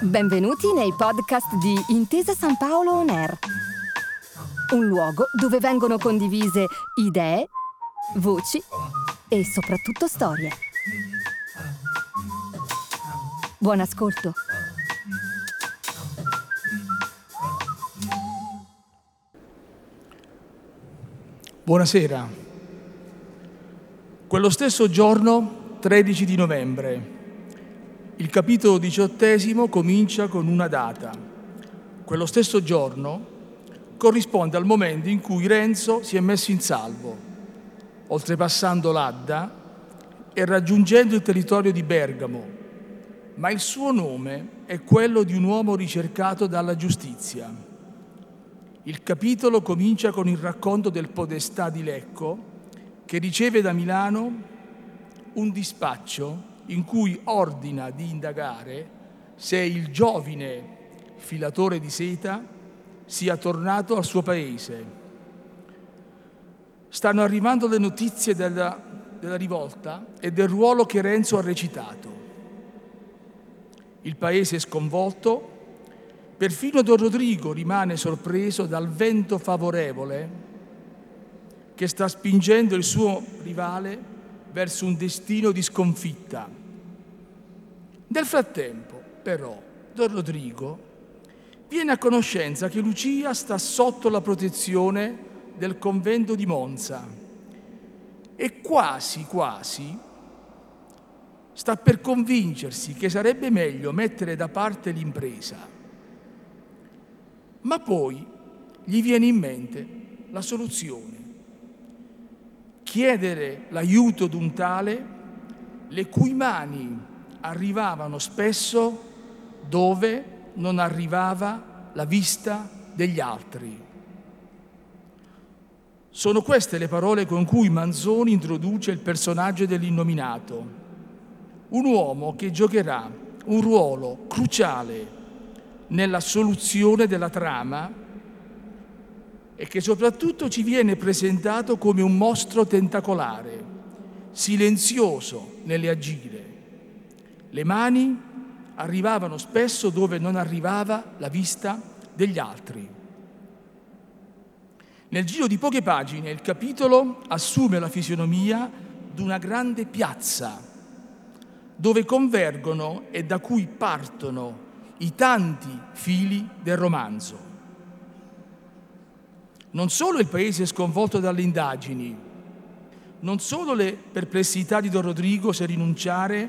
Benvenuti nei podcast di Intesa San Paolo On Air, un luogo dove vengono condivise idee, voci e soprattutto storie. Buon ascolto. Buonasera. Quello stesso giorno, 13 di novembre, il capitolo diciottesimo comincia con una data. Quello stesso giorno corrisponde al momento in cui Renzo si è messo in salvo, oltrepassando l'Adda e raggiungendo il territorio di Bergamo, ma il suo nome è quello di un uomo ricercato dalla giustizia. Il capitolo comincia con il racconto del podestà di Lecco che riceve da Milano un dispaccio in cui ordina di indagare se il giovine filatore di seta sia tornato al suo paese. Stanno arrivando le notizie della, della rivolta e del ruolo che Renzo ha recitato. Il paese è sconvolto Perfino Don Rodrigo rimane sorpreso dal vento favorevole che sta spingendo il suo rivale verso un destino di sconfitta. Nel frattempo, però, Don Rodrigo viene a conoscenza che Lucia sta sotto la protezione del convento di Monza e quasi, quasi sta per convincersi che sarebbe meglio mettere da parte l'impresa ma poi gli viene in mente la soluzione. Chiedere l'aiuto d'un tale le cui mani arrivavano spesso dove non arrivava la vista degli altri. Sono queste le parole con cui Manzoni introduce il personaggio dell'innominato, un uomo che giocherà un ruolo cruciale nella soluzione della trama e che soprattutto ci viene presentato come un mostro tentacolare, silenzioso nelle agire. Le mani arrivavano spesso dove non arrivava la vista degli altri. Nel giro di poche pagine il capitolo assume la fisionomia di una grande piazza dove convergono e da cui partono i tanti fili del romanzo. Non solo il paese è sconvolto dalle indagini, non solo le perplessità di Don Rodrigo se rinunciare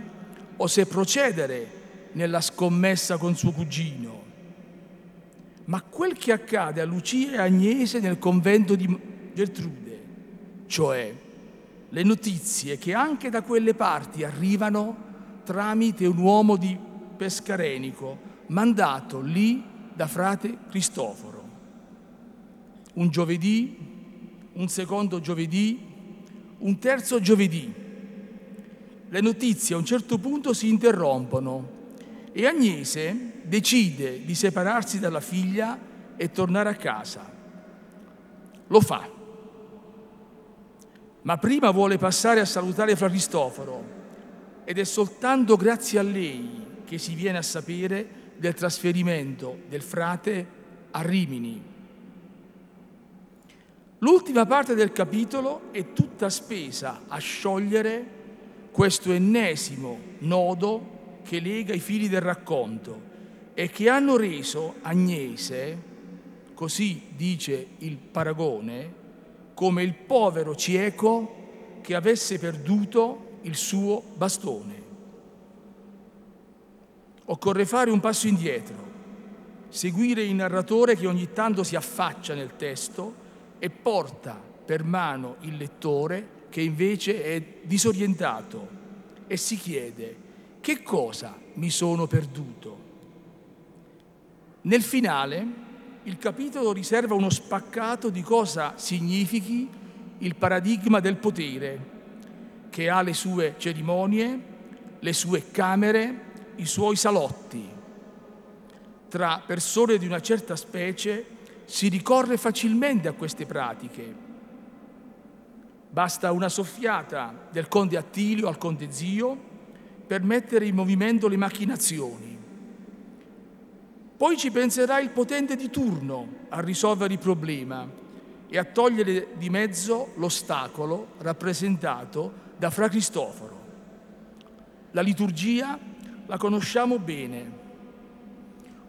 o se procedere nella scommessa con suo cugino, ma quel che accade a Lucia e Agnese nel convento di Gertrude, cioè le notizie che anche da quelle parti arrivano tramite un uomo di Pescarenico, mandato lì da frate Cristoforo. Un giovedì, un secondo giovedì, un terzo giovedì. Le notizie a un certo punto si interrompono e Agnese decide di separarsi dalla figlia e tornare a casa. Lo fa. Ma prima vuole passare a salutare Fra Cristoforo ed è soltanto grazie a lei che si viene a sapere del trasferimento del frate a Rimini. L'ultima parte del capitolo è tutta spesa a sciogliere questo ennesimo nodo che lega i fili del racconto e che hanno reso Agnese, così dice il paragone, come il povero cieco che avesse perduto il suo bastone. Occorre fare un passo indietro, seguire il narratore che ogni tanto si affaccia nel testo e porta per mano il lettore che invece è disorientato e si chiede che cosa mi sono perduto. Nel finale il capitolo riserva uno spaccato di cosa significhi il paradigma del potere, che ha le sue cerimonie, le sue camere i suoi salotti. Tra persone di una certa specie si ricorre facilmente a queste pratiche. Basta una soffiata del conte Attilio al conte zio per mettere in movimento le macchinazioni. Poi ci penserà il potente di turno a risolvere il problema e a togliere di mezzo l'ostacolo rappresentato da Fra Cristoforo. La liturgia la conosciamo bene.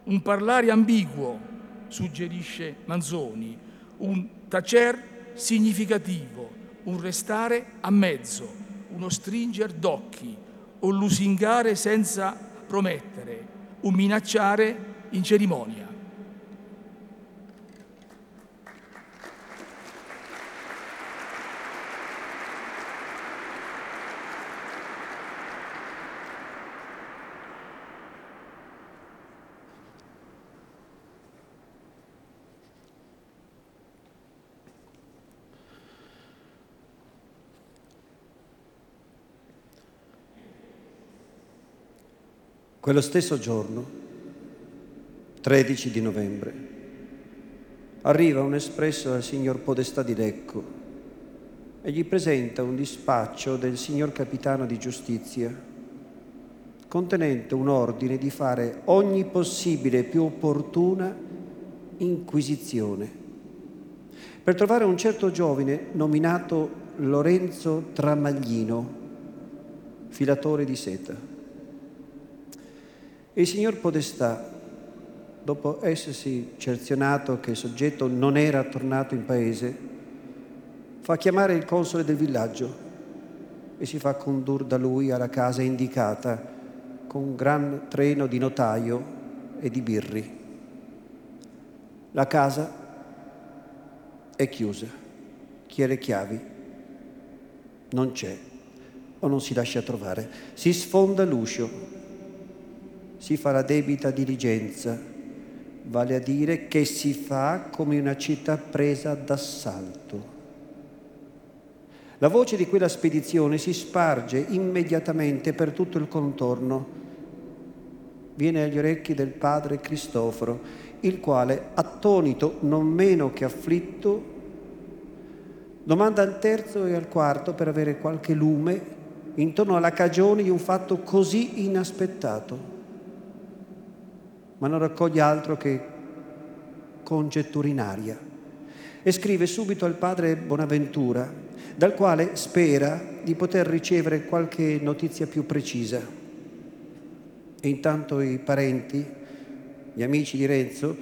Un parlare ambiguo, suggerisce Manzoni, un tacer significativo, un restare a mezzo, uno stringer d'occhi, un lusingare senza promettere, un minacciare in cerimonia. Quello stesso giorno, 13 di novembre, arriva un espresso al signor Podestà di Lecco e gli presenta un dispaccio del signor capitano di giustizia contenente un ordine di fare ogni possibile e più opportuna inquisizione per trovare un certo giovine nominato Lorenzo Tramaglino, filatore di seta. Il signor Podestà, dopo essersi cerzionato che il soggetto non era tornato in paese, fa chiamare il console del villaggio e si fa condurre da lui alla casa indicata con un gran treno di notaio e di birri. La casa è chiusa. Chi ha le chiavi? Non c'è o non si lascia trovare. Si sfonda l'uscio si fa la debita diligenza, vale a dire che si fa come una città presa d'assalto. La voce di quella spedizione si sparge immediatamente per tutto il contorno. Viene agli orecchi del padre Cristoforo, il quale, attonito non meno che afflitto, domanda al terzo e al quarto per avere qualche lume intorno alla cagione di un fatto così inaspettato ma non raccoglie altro che congetture in aria. E scrive subito al padre Bonaventura, dal quale spera di poter ricevere qualche notizia più precisa. E intanto i parenti, gli amici di Renzo,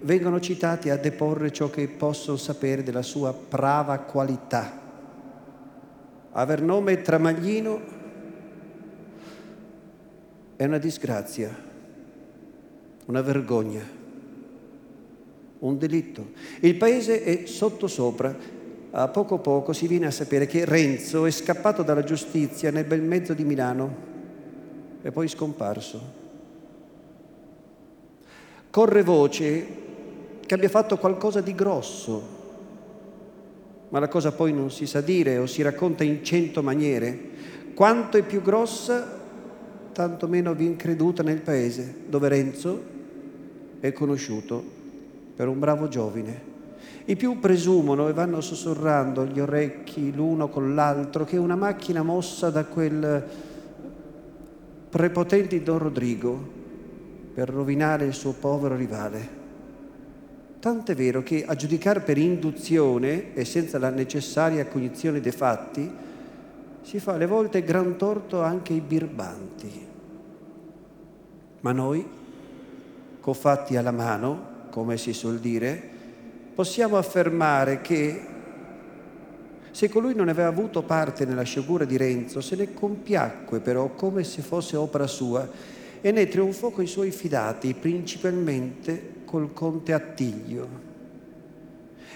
vengono citati a deporre ciò che possono sapere della sua brava qualità. Aver nome Tramaglino è una disgrazia una vergogna, un delitto. Il paese è sottosopra. A poco a poco si viene a sapere che Renzo è scappato dalla giustizia nel bel mezzo di Milano e poi scomparso. Corre voce che abbia fatto qualcosa di grosso, ma la cosa poi non si sa dire o si racconta in cento maniere. Quanto è più grossa, tanto meno viene creduta nel paese, dove Renzo è conosciuto per un bravo giovine. I più presumono e vanno sussurrando agli orecchi l'uno con l'altro che una macchina mossa da quel prepotente Don Rodrigo per rovinare il suo povero rivale. Tant'è vero che a giudicare per induzione e senza la necessaria cognizione dei fatti si fa alle volte gran torto anche ai birbanti. Ma noi fatti alla mano, come si suol dire, possiamo affermare che se colui non aveva avuto parte nella sciagura di Renzo, se ne compiacque però come se fosse opera sua e ne trionfò coi suoi fidati, principalmente col conte Attiglio.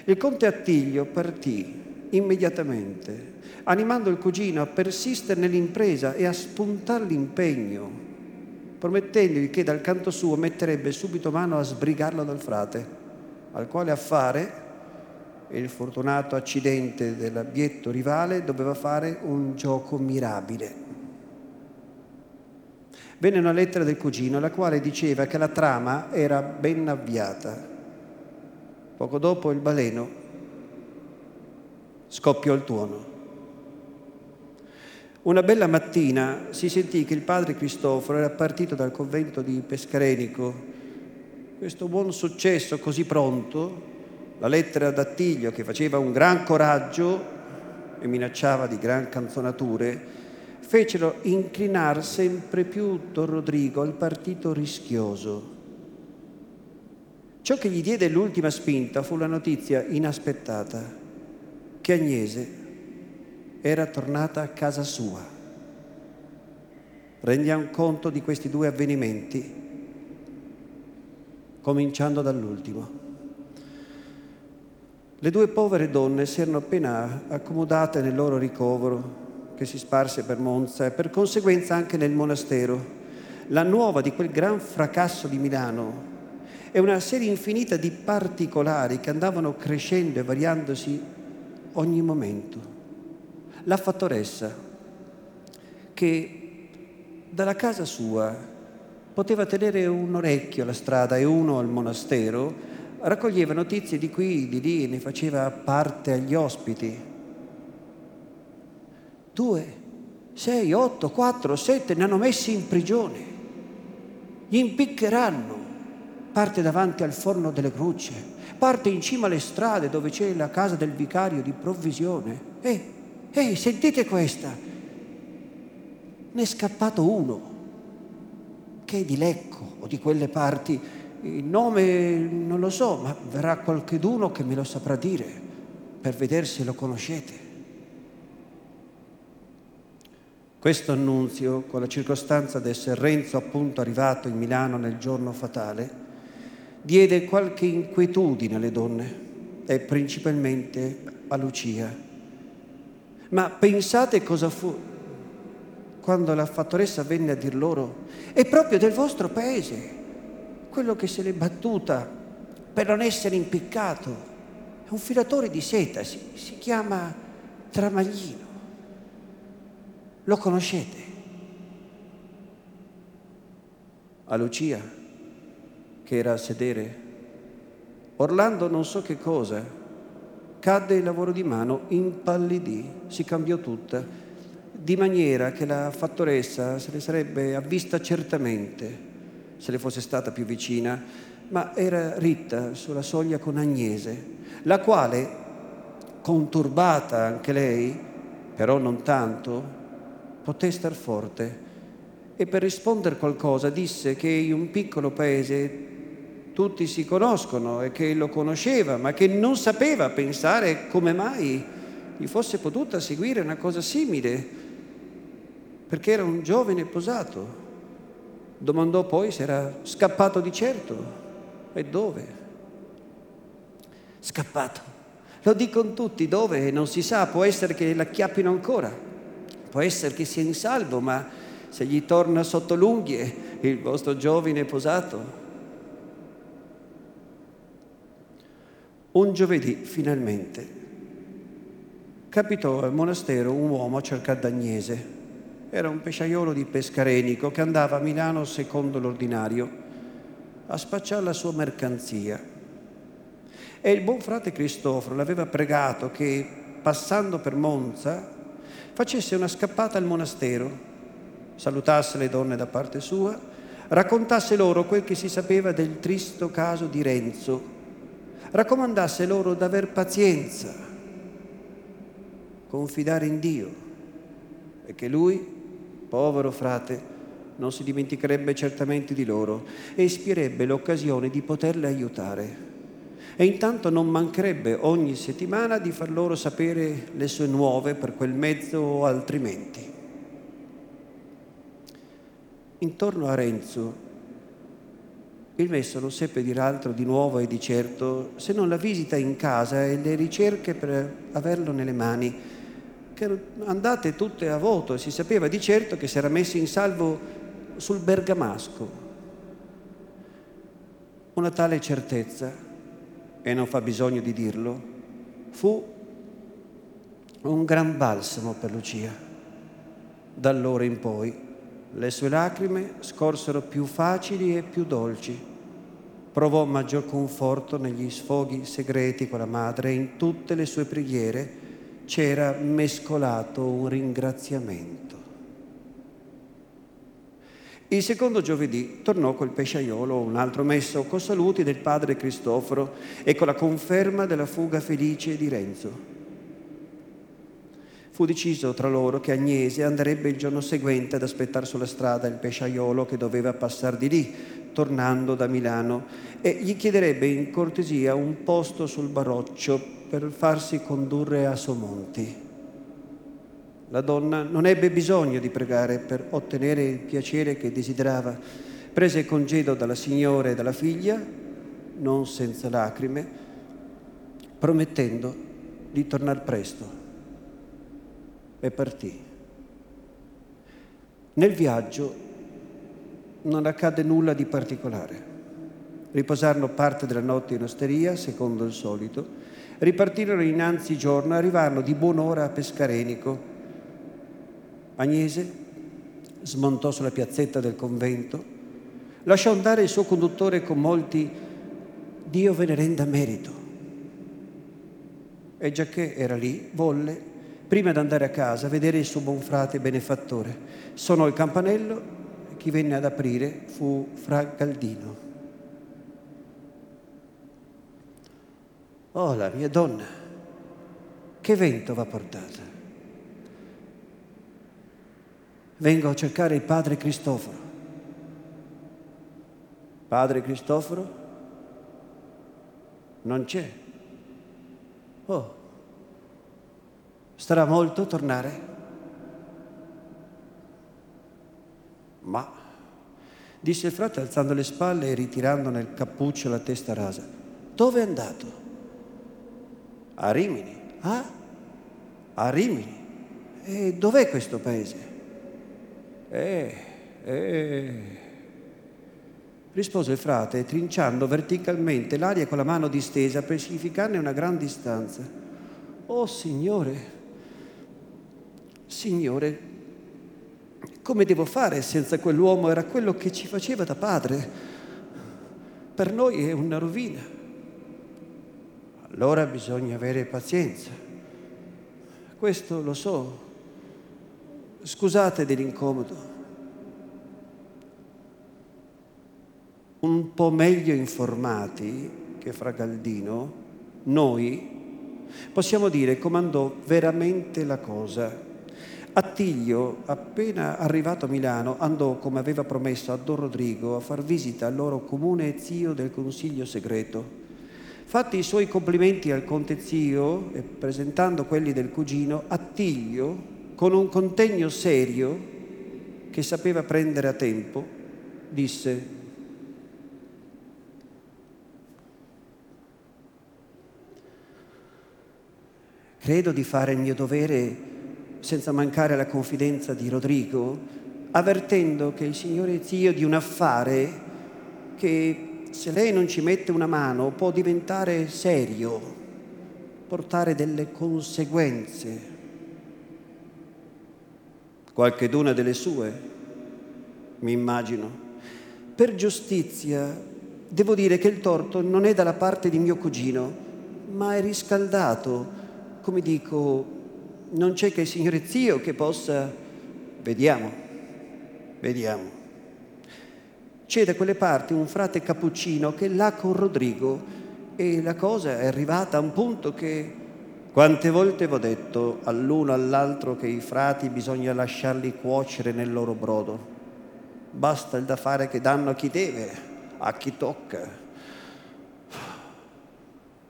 Il conte Attiglio partì immediatamente, animando il cugino a persistere nell'impresa e a spuntare l'impegno promettendogli che dal canto suo metterebbe subito mano a sbrigarlo dal frate, al quale affare il fortunato accidente dell'abietto rivale doveva fare un gioco mirabile. Venne una lettera del cugino, la quale diceva che la trama era ben avviata. Poco dopo il baleno scoppiò il tuono. Una bella mattina si sentì che il padre Cristoforo era partito dal convento di Pescarenico. Questo buon successo così pronto, la lettera d'attiglio che faceva un gran coraggio e minacciava di gran canzonature, fecero inclinar sempre più Don Rodrigo al partito rischioso. Ciò che gli diede l'ultima spinta fu la notizia inaspettata che Agnese era tornata a casa sua. Rendiamo conto di questi due avvenimenti, cominciando dall'ultimo. Le due povere donne si erano appena accomodate nel loro ricovero che si sparse per Monza e per conseguenza anche nel monastero. La nuova di quel gran fracasso di Milano e una serie infinita di particolari che andavano crescendo e variandosi ogni momento la fattoressa, che dalla casa sua poteva tenere un orecchio alla strada e uno al monastero, raccoglieva notizie di qui, di lì, e ne faceva parte agli ospiti. Due, sei, otto, quattro, sette, ne hanno messi in prigione. Gli impiccheranno. Parte davanti al forno delle grucce, parte in cima alle strade dove c'è la casa del vicario di provvisione. E Ehi, sentite questa. Ne è scappato uno che è di Lecco o di quelle parti. Il nome non lo so, ma verrà qualcheduno che me lo saprà dire per vedere se lo conoscete. Questo annunzio, con la circostanza di essere Renzo appunto arrivato in Milano nel giorno fatale, diede qualche inquietudine alle donne e principalmente a Lucia ma pensate cosa fu quando la fattoressa venne a dir loro, è proprio del vostro paese, quello che se l'è battuta per non essere impiccato. È un filatore di seta, si, si chiama Tramaglino. Lo conoscete? A Lucia, che era a sedere, Orlando non so che cosa, cadde il lavoro di mano, impallidì, si cambiò tutta, di maniera che la fattoressa se ne sarebbe avvista certamente se le fosse stata più vicina, ma era ritta sulla soglia con Agnese, la quale, conturbata anche lei, però non tanto, poté star forte e per rispondere qualcosa disse che in un piccolo paese tutti si conoscono e che lo conosceva, ma che non sapeva pensare come mai gli fosse potuta seguire una cosa simile, perché era un giovane posato. Domandò poi se era scappato di certo e dove. Scappato. Lo dicono tutti, dove non si sa, può essere che l'acchiappino ancora, può essere che sia in salvo, ma se gli torna sotto l'unghie il vostro giovane posato, Un giovedì, finalmente, capitò al monastero un uomo a cercare d'Agnese. Era un pesciaiolo di Pescarenico che andava a Milano secondo l'ordinario a spacciare la sua mercanzia. E il buon frate Cristoforo l'aveva pregato che, passando per Monza, facesse una scappata al monastero, salutasse le donne da parte sua, raccontasse loro quel che si sapeva del tristo caso di Renzo, raccomandasse loro d'aver pazienza, confidare in Dio e che lui, povero frate, non si dimenticherebbe certamente di loro e ispirerebbe l'occasione di poterle aiutare. E intanto non mancherebbe ogni settimana di far loro sapere le sue nuove per quel mezzo o altrimenti. Intorno a Renzo il messo non seppe dir altro di nuovo e di certo se non la visita in casa e le ricerche per averlo nelle mani, che erano andate tutte a voto e si sapeva di certo che si era messo in salvo sul bergamasco. Una tale certezza, e non fa bisogno di dirlo, fu un gran balsamo per Lucia. Da allora in poi le sue lacrime scorsero più facili e più dolci provò maggior conforto negli sfoghi segreti con la madre e in tutte le sue preghiere c'era mescolato un ringraziamento. Il secondo giovedì tornò col pesciaiolo un altro messo con saluti del padre Cristoforo e con la conferma della fuga felice di Renzo. Fu deciso tra loro che Agnese andrebbe il giorno seguente ad aspettare sulla strada il pesciaiolo che doveva passare di lì, tornando da Milano, e gli chiederebbe in cortesia un posto sul baroccio per farsi condurre a Somonti. La donna non ebbe bisogno di pregare per ottenere il piacere che desiderava. Prese congedo dalla signora e dalla figlia, non senza lacrime, promettendo di tornare presto e partì. Nel viaggio non accadde nulla di particolare. Riposarono parte della notte in osteria, secondo il solito, ripartirono innanzi giorno e arrivarono di buon'ora a Pescarenico. Agnese smontò sulla piazzetta del convento, lasciò andare il suo conduttore con molti Dio ve ne renda merito. E giacché era lì, volle prima di andare a casa, vedere il suo buon frate benefattore. Sonò il campanello e chi venne ad aprire fu Fra Galdino. Oh, la mia donna, che vento va portata? Vengo a cercare il padre Cristoforo. Padre Cristoforo? Non c'è. Oh, Starà molto tornare? Ma, disse il frate alzando le spalle e ritirando nel cappuccio la testa rasa, dove è andato? A Rimini. Ah? A Rimini. E dov'è questo paese? Eh, eh. Rispose il frate, trinciando verticalmente l'aria con la mano distesa per significarne una gran distanza. Oh Signore, Signore, come devo fare senza quell'uomo? Era quello che ci faceva da padre. Per noi è una rovina. Allora bisogna avere pazienza. Questo lo so. Scusate dell'incomodo. Un po' meglio informati che Fra Galdino, noi possiamo dire comandò veramente la cosa Attilio, appena arrivato a Milano, andò, come aveva promesso, a Don Rodrigo a far visita al loro comune zio del Consiglio segreto. Fatti i suoi complimenti al conte zio e presentando quelli del cugino, Attilio, con un contegno serio che sapeva prendere a tempo, disse Credo di fare il mio dovere senza mancare alla confidenza di Rodrigo, avvertendo che il Signore zio di un affare che se lei non ci mette una mano può diventare serio, portare delle conseguenze. Qualcheduna delle sue, mi immagino. Per giustizia devo dire che il torto non è dalla parte di mio cugino, ma è riscaldato, come dico, non c'è che il Signore Zio che possa... Vediamo, vediamo. C'è da quelle parti un frate cappuccino che là con Rodrigo e la cosa è arrivata a un punto che quante volte vi ho detto all'uno all'altro che i frati bisogna lasciarli cuocere nel loro brodo. Basta il da fare che danno a chi deve, a chi tocca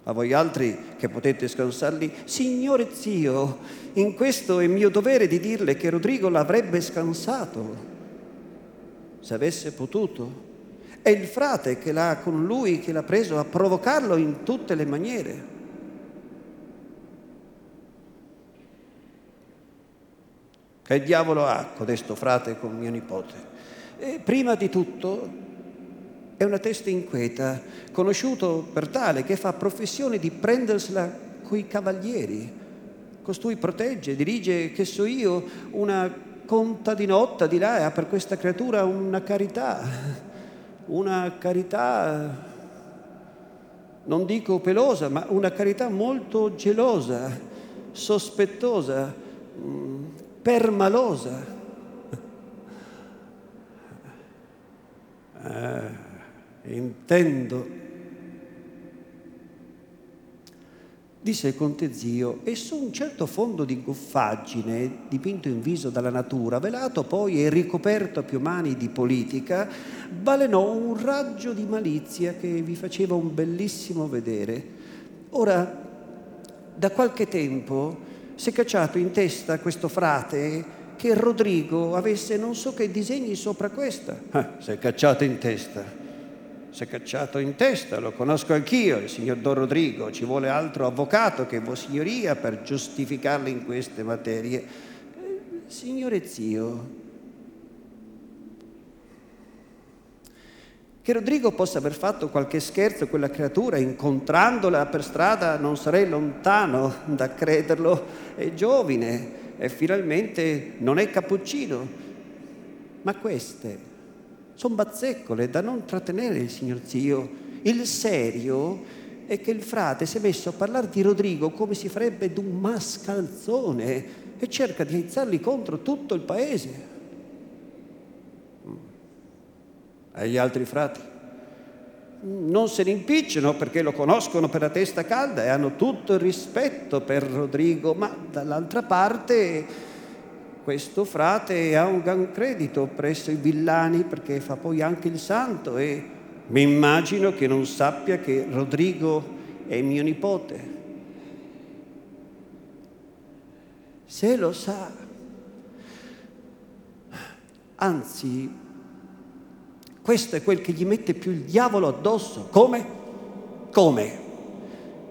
a voi altri che potete scansarli, Signore zio, in questo è mio dovere di dirle che Rodrigo l'avrebbe scansato, se avesse potuto. È il frate che l'ha con lui, che l'ha preso a provocarlo in tutte le maniere. Che diavolo ha codesto frate con mio nipote? E prima di tutto è una testa inquieta, conosciuto per tale che fa professione di prendersela coi cavalieri. Costui protegge, dirige, che so io, una contadinotta di là e ha per questa creatura una carità, una carità, non dico pelosa, ma una carità molto gelosa. sospettosa, mm, permalosa. Eh, intendo disse conte zio, e su un certo fondo di goffaggine, dipinto in viso dalla natura, velato poi e ricoperto a più mani di politica, balenò un raggio di malizia che vi faceva un bellissimo vedere. Ora, da qualche tempo si è cacciato in testa questo frate che Rodrigo avesse non so che disegni sopra questa. Ah, si è cacciato in testa si è cacciato in testa, lo conosco anch'io, il signor Don Rodrigo, ci vuole altro avvocato che Vossignoria per giustificarle in queste materie. Eh, signore zio, che Rodrigo possa aver fatto qualche scherzo a quella creatura, incontrandola per strada non sarei lontano da crederlo, è giovine e finalmente non è cappuccino, ma queste sono bazzecole da non trattenere il signor zio. Il serio è che il frate si è messo a parlare di Rodrigo come si farebbe d'un mascalzone e cerca di aizzarli contro tutto il paese. E gli altri frati? Non se ne impicciano perché lo conoscono per la testa calda e hanno tutto il rispetto per Rodrigo, ma dall'altra parte questo frate ha un gran credito presso i villani perché fa poi anche il santo e mi immagino che non sappia che Rodrigo è mio nipote. Se lo sa, anzi, questo è quel che gli mette più il diavolo addosso. Come? Come?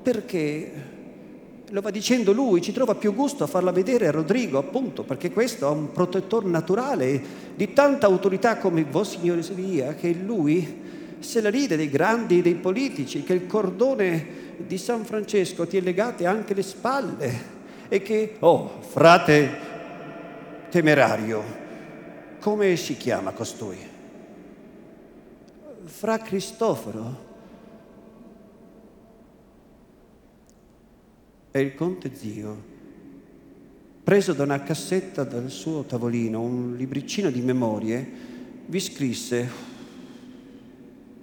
Perché lo va dicendo lui, ci trova più gusto a farla vedere a Rodrigo, appunto, perché questo ha un protettore naturale di tanta autorità come voi, signore Sevilla, che lui se la ride dei grandi, dei politici, che il cordone di San Francesco ti è legato anche le spalle e che, oh, frate temerario, come si chiama costui? Fra Cristoforo? E il conte zio, preso da una cassetta dal suo tavolino un libricino di memorie, vi scrisse,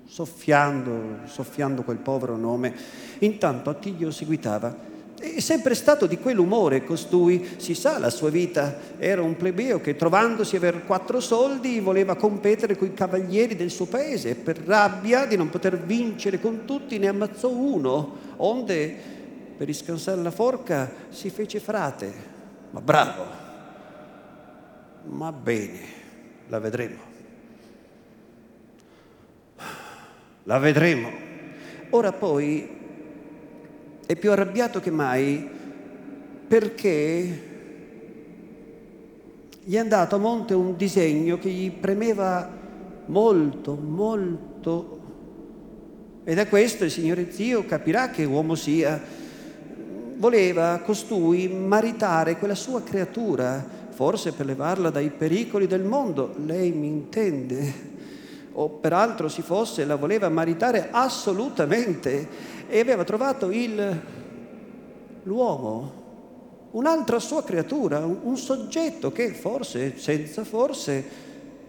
soffiando, soffiando quel povero nome, intanto Attilio seguitava. È sempre stato di quell'umore costui, si sa, la sua vita era un plebeo che trovandosi aver quattro soldi voleva competere coi cavalieri del suo paese e per rabbia di non poter vincere con tutti ne ammazzò uno, onde per riscansare la forca si fece frate, ma bravo, ma bene, la vedremo. La vedremo. Ora poi è più arrabbiato che mai perché gli è andato a monte un disegno che gli premeva molto, molto. E da questo il Signore Zio capirà che uomo sia voleva costui maritare quella sua creatura, forse per levarla dai pericoli del mondo, lei mi intende, o peraltro si fosse, la voleva maritare assolutamente e aveva trovato il, l'uomo, un'altra sua creatura, un, soggetto che forse, senza forse,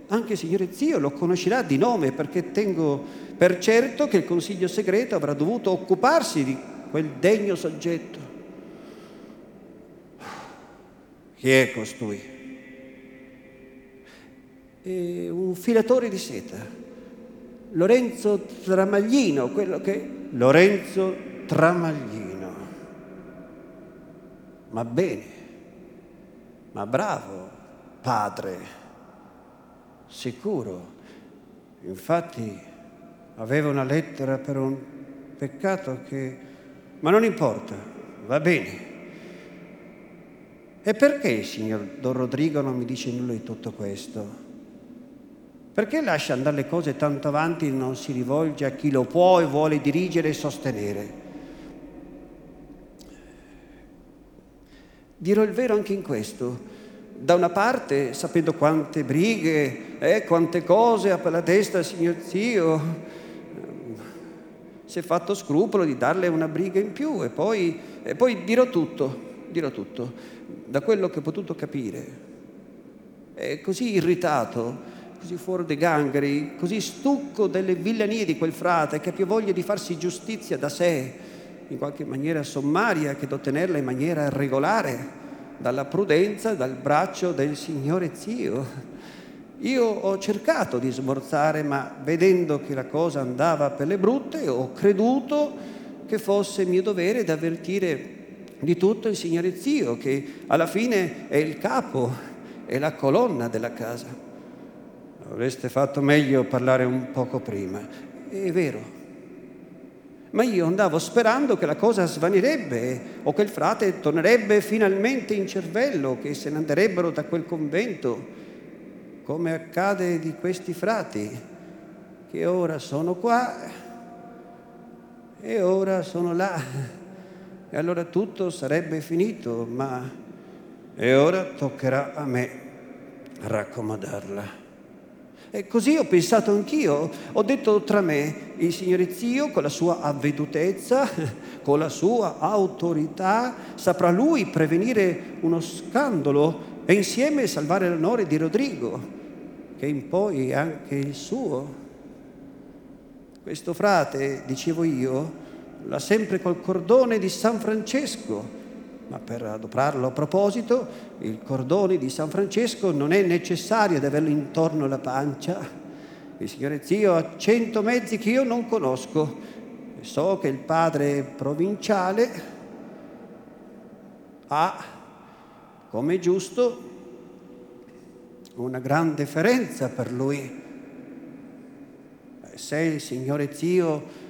anche signore zio lo conoscerà di nome perché tengo per certo che il consiglio segreto avrà dovuto occuparsi di quel degno soggetto. Chi è costui? È un filatore di seta, Lorenzo Tramaglino, quello che... Lorenzo Tramaglino. Ma bene, ma bravo, padre, sicuro. Infatti aveva una lettera per un peccato che... Ma non importa, va bene. E perché il signor Don Rodrigo non mi dice nulla di tutto questo? Perché lascia andare le cose tanto avanti e non si rivolge a chi lo può e vuole dirigere e sostenere? Dirò il vero anche in questo. Da una parte, sapendo quante brighe, eh, quante cose ha per la testa il signor zio, si è fatto scrupolo di darle una briga in più e poi, e poi dirò tutto dirò tutto, da quello che ho potuto capire, è così irritato, così fuori dei gangheri, così stucco delle villanie di quel frate che ha più voglia di farsi giustizia da sé, in qualche maniera sommaria, che d'ottenerla in maniera regolare, dalla prudenza, dal braccio del Signore Zio. Io ho cercato di smorzare, ma vedendo che la cosa andava per le brutte, ho creduto che fosse mio dovere di avvertire di tutto il Signore Zio, che alla fine è il capo, è la colonna della casa. Avreste fatto meglio parlare un poco prima. È vero. Ma io andavo sperando che la cosa svanirebbe o che il frate tornerebbe finalmente in cervello, che se ne andrebbero da quel convento come accade di questi frati, che ora sono qua e ora sono là. E allora tutto sarebbe finito, ma e ora toccherà a me raccomodarla. E così ho pensato anch'io, ho detto tra me, il Signore Zio con la sua avvedutezza, con la sua autorità, saprà lui prevenire uno scandalo e insieme salvare l'onore di Rodrigo che in poi è anche il suo. Questo frate, dicevo io, l'ha sempre col cordone di San Francesco, ma per adoprarlo a proposito, il cordone di San Francesco non è necessario di averlo intorno alla pancia. Il Signore Zio ha cento mezzi che io non conosco e so che il padre provinciale ha, come giusto, una gran deferenza per lui. Se il Signore Zio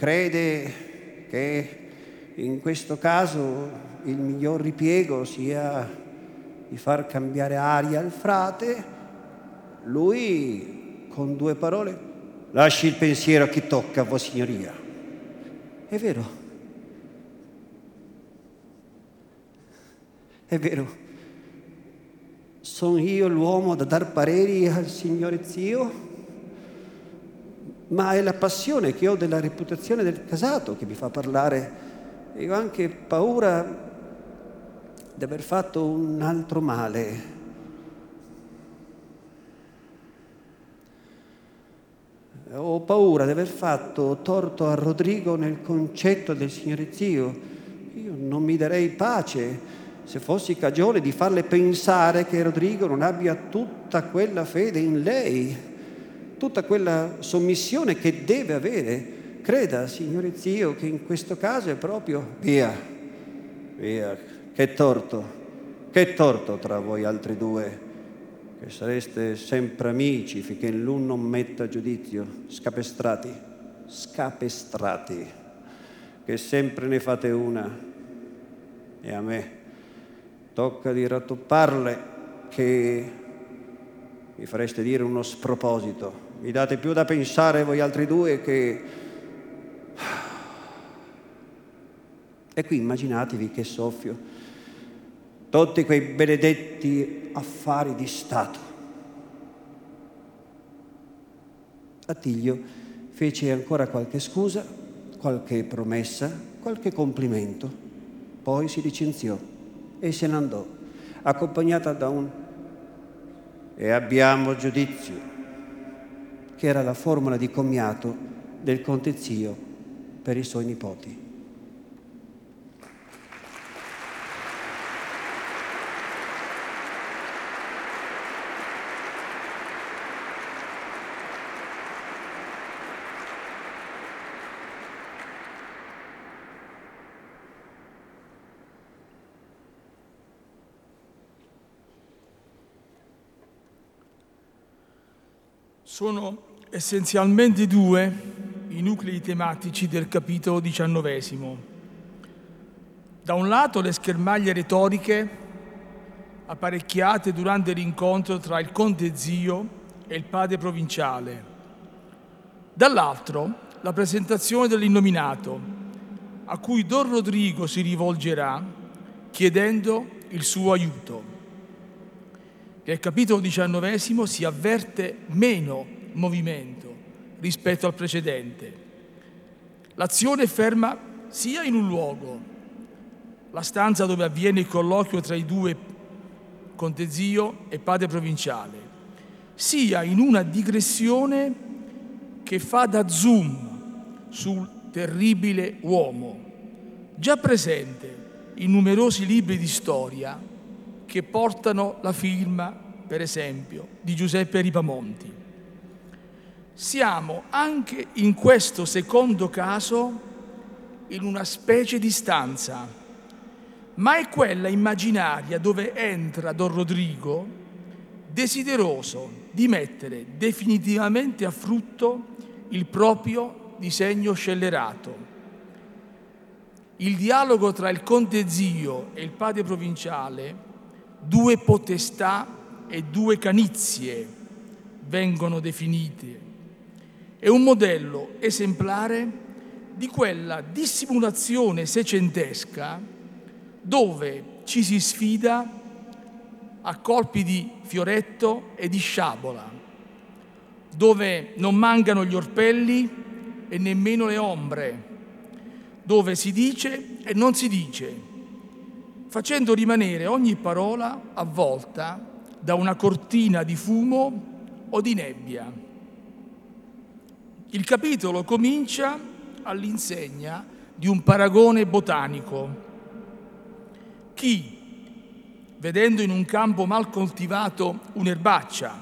crede che in questo caso il miglior ripiego sia di far cambiare aria al frate, lui con due parole lasci il pensiero a chi tocca, Vostra Signoria. È vero. È vero sono io l'uomo da dar pareri al Signore Zio? Ma è la passione che ho della reputazione del casato che mi fa parlare. E ho anche paura di aver fatto un altro male. Ho paura di aver fatto torto a Rodrigo nel concetto del Signore Zio. Io non mi darei pace se fossi cagione di farle pensare che Rodrigo non abbia tutta quella fede in lei, tutta quella sommissione che deve avere. Creda, signore zio, che in questo caso è proprio via, via, che torto, che torto tra voi altri due, che sareste sempre amici finché l'un non metta giudizio, scapestrati, scapestrati, che sempre ne fate una. E a me tocca di rattopparle che mi fareste dire uno sproposito. Mi date più da pensare voi altri due che... E qui immaginatevi che soffio. Tutti quei benedetti affari di Stato. Attilio fece ancora qualche scusa, qualche promessa, qualche complimento, poi si licenziò e se ne andò, accompagnata da un e abbiamo giudizio, che era la formula di commiato del conte zio per i suoi nipoti. Sono essenzialmente due i nuclei tematici del capitolo diciannovesimo. Da un lato le schermaglie retoriche apparecchiate durante l'incontro tra il conte zio e il padre provinciale. Dall'altro la presentazione dell'innominato, a cui Don Rodrigo si rivolgerà chiedendo il suo aiuto. Nel capitolo diciannovesimo si avverte meno movimento rispetto al precedente. L'azione è ferma sia in un luogo la stanza dove avviene il colloquio tra i due conte zio e padre provinciale, sia in una digressione che fa da zoom sul terribile uomo, già presente in numerosi libri di storia che portano la firma, per esempio, di Giuseppe Ripamonti. Siamo anche in questo secondo caso in una specie di stanza, ma è quella immaginaria dove entra Don Rodrigo desideroso di mettere definitivamente a frutto il proprio disegno scellerato. Il dialogo tra il conte zio e il padre provinciale, due potestà e due canizie vengono definite. È un modello esemplare di quella dissimulazione secentesca dove ci si sfida a colpi di fioretto e di sciabola, dove non mancano gli orpelli e nemmeno le ombre, dove si dice e non si dice, facendo rimanere ogni parola avvolta da una cortina di fumo o di nebbia. Il capitolo comincia all'insegna di un paragone botanico. Chi, vedendo in un campo mal coltivato un'erbaccia,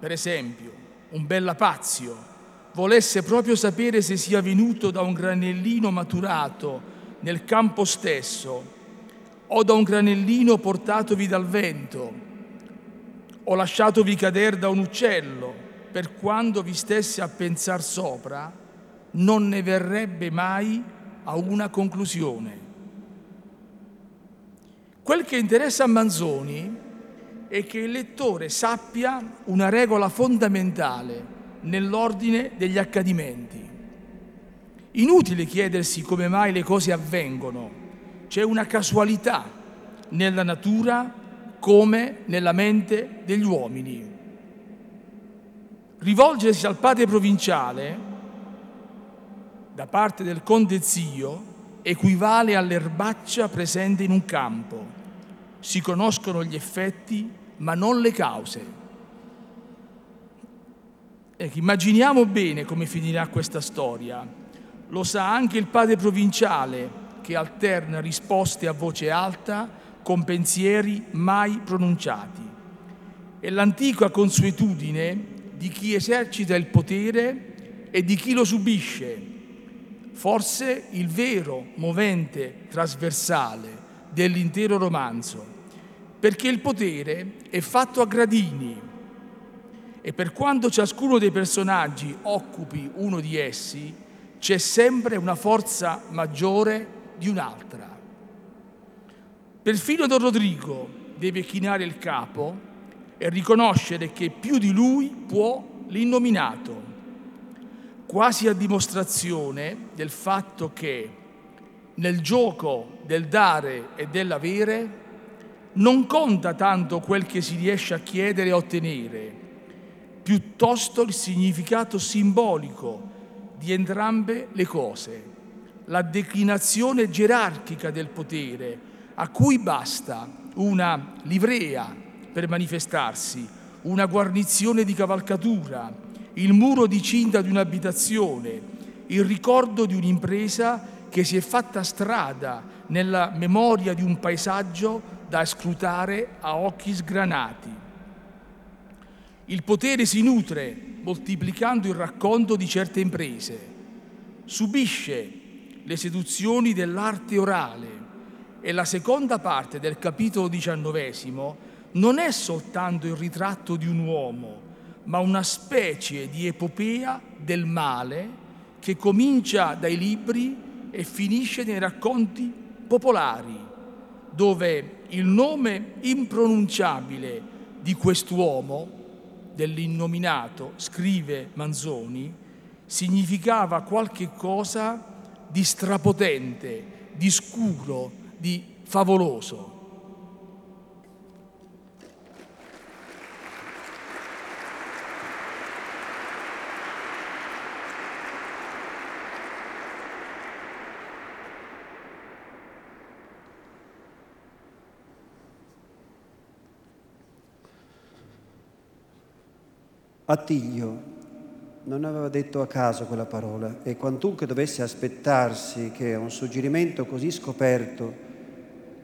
per esempio un bellapazio, volesse proprio sapere se sia venuto da un granellino maturato nel campo stesso o da un granellino portatovi dal vento o lasciatovi cadere da un uccello, per quando vi stesse a pensar sopra, non ne verrebbe mai a una conclusione. Quel che interessa a Manzoni è che il lettore sappia una regola fondamentale nell'ordine degli accadimenti. Inutile chiedersi come mai le cose avvengono, c'è una casualità nella natura come nella mente degli uomini. Rivolgersi al padre provinciale da parte del conte zio equivale all'erbaccia presente in un campo. Si conoscono gli effetti ma non le cause. Ecco, immaginiamo bene come finirà questa storia. Lo sa anche il padre provinciale che alterna risposte a voce alta con pensieri mai pronunciati. È l'antica consuetudine di chi esercita il potere e di chi lo subisce, forse il vero movente trasversale dell'intero romanzo, perché il potere è fatto a gradini e per quanto ciascuno dei personaggi occupi uno di essi, c'è sempre una forza maggiore di un'altra. Perfino Don Rodrigo deve chinare il capo e riconoscere che più di lui può l'innominato quasi a dimostrazione del fatto che nel gioco del dare e dell'avere non conta tanto quel che si riesce a chiedere e ottenere, piuttosto il significato simbolico di entrambe le cose, la declinazione gerarchica del potere, a cui basta una livrea per manifestarsi, una guarnizione di cavalcatura, il muro di cinta di un'abitazione, il ricordo di un'impresa che si è fatta strada nella memoria di un paesaggio da scrutare a occhi sgranati. Il potere si nutre moltiplicando il racconto di certe imprese, subisce le seduzioni dell'arte orale e la seconda parte del capitolo diciannovesimo non è soltanto il ritratto di un uomo, ma una specie di epopea del male che comincia dai libri e finisce nei racconti popolari, dove il nome impronunciabile di quest'uomo, dell'innominato, scrive Manzoni, significava qualche cosa di strapotente, di scuro, di favoloso. Attilio non aveva detto a caso quella parola e quantunque dovesse aspettarsi che un suggerimento così scoperto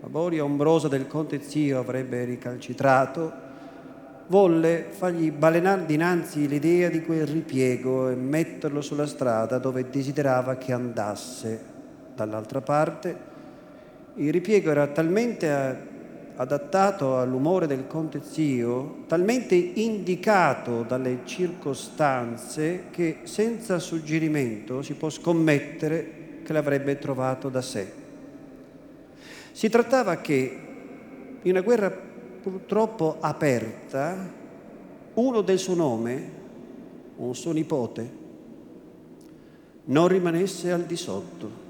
la boria ombrosa del conte zio avrebbe ricalcitrato, volle fargli balenare dinanzi l'idea di quel ripiego e metterlo sulla strada dove desiderava che andasse. Dall'altra parte, il ripiego era talmente adattato all'umore del conte zio, talmente indicato dalle circostanze che senza suggerimento si può scommettere che l'avrebbe trovato da sé. Si trattava che in una guerra purtroppo aperta, uno del suo nome, un suo nipote, non rimanesse al di sotto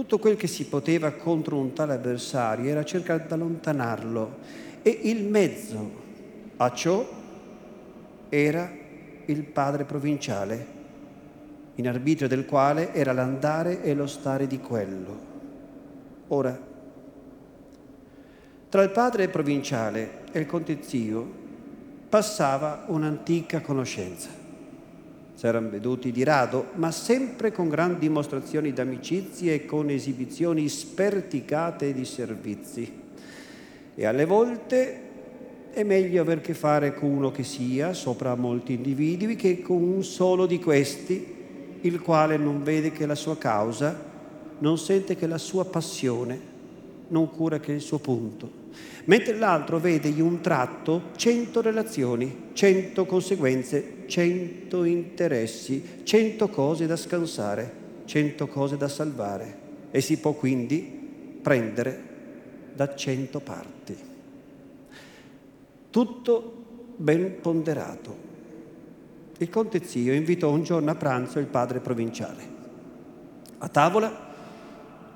tutto quel che si poteva contro un tale avversario era cercare di allontanarlo e il mezzo a ciò era il padre provinciale, in arbitrio del quale era l'andare e lo stare di quello. Ora, tra il padre provinciale e il conte zio passava un'antica conoscenza S'erano veduti di rado, ma sempre con grandi dimostrazioni d'amicizia e con esibizioni sperticate di servizi. E alle volte è meglio aver che fare con uno che sia, sopra molti individui, che con un solo di questi, il quale non vede che la sua causa, non sente che la sua passione, non cura che il suo punto mentre l'altro vede in un tratto cento relazioni, cento conseguenze, cento interessi, cento cose da scansare, cento cose da salvare e si può quindi prendere da cento parti. Tutto ben ponderato. Il conte zio invitò un giorno a pranzo il padre provinciale. A tavola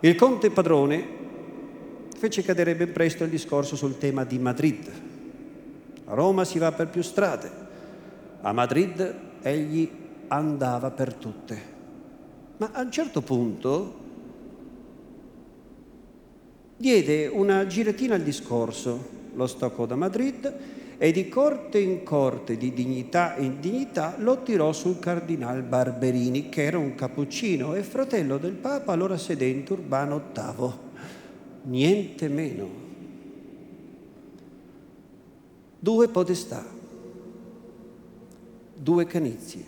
il conte padrone fece cadere ben presto il discorso sul tema di Madrid. A Roma si va per più strade, a Madrid egli andava per tutte. Ma a un certo punto diede una giratina al discorso, lo stoccò da Madrid e di corte in corte, di dignità in dignità, lo tirò sul cardinal Barberini, che era un cappuccino e fratello del Papa, allora sedente Urbano VIII niente meno. Due podestà, due canizie,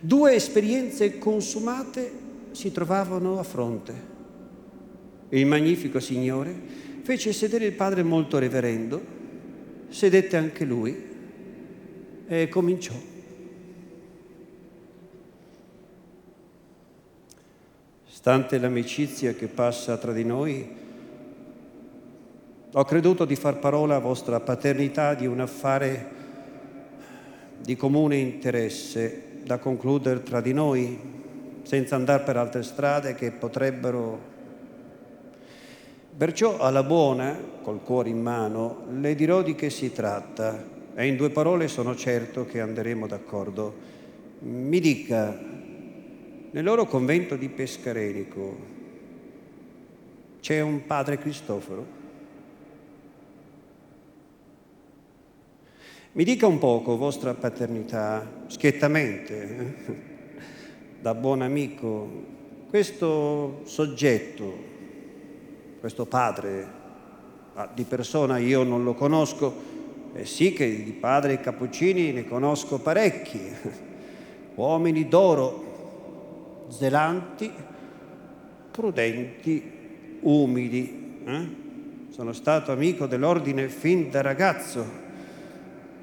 due esperienze consumate si trovavano a fronte. Il magnifico Signore fece sedere il padre molto reverendo, sedette anche lui e cominciò. Stante l'amicizia che passa tra di noi, ho creduto di far parola a vostra paternità di un affare di comune interesse da concludere tra di noi, senza andare per altre strade che potrebbero... Perciò alla buona, col cuore in mano, le dirò di che si tratta e in due parole sono certo che anderemo d'accordo. Mi dica nel loro convento di Pescarenico c'è un padre Cristoforo. Mi dica un poco, vostra paternità, schiettamente, eh, da buon amico, questo soggetto, questo padre, di persona io non lo conosco, eh sì che di padri cappuccini ne conosco parecchi, uomini d'oro, zelanti, prudenti, umili. Eh? Sono stato amico dell'ordine fin da ragazzo,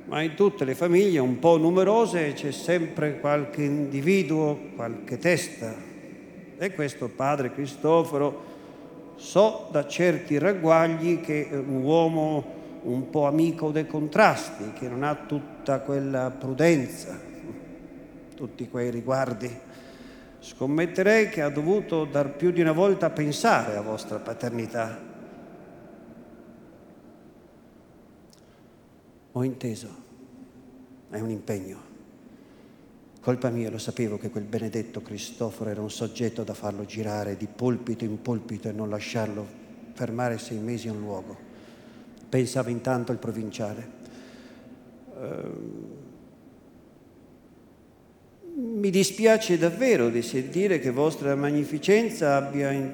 ma in tutte le famiglie un po' numerose c'è sempre qualche individuo, qualche testa. E questo padre Cristoforo so da certi ragguagli che è un uomo un po' amico dei contrasti, che non ha tutta quella prudenza, tutti quei riguardi. Scommetterei che ha dovuto dar più di una volta pensare a vostra paternità. Ho inteso, è un impegno. Colpa mia, lo sapevo che quel benedetto Cristoforo era un soggetto da farlo girare di pulpito in pulpito e non lasciarlo fermare sei mesi a un luogo. Pensava intanto il provinciale. Uh, dispiace davvero di sentire che vostra magnificenza abbia in,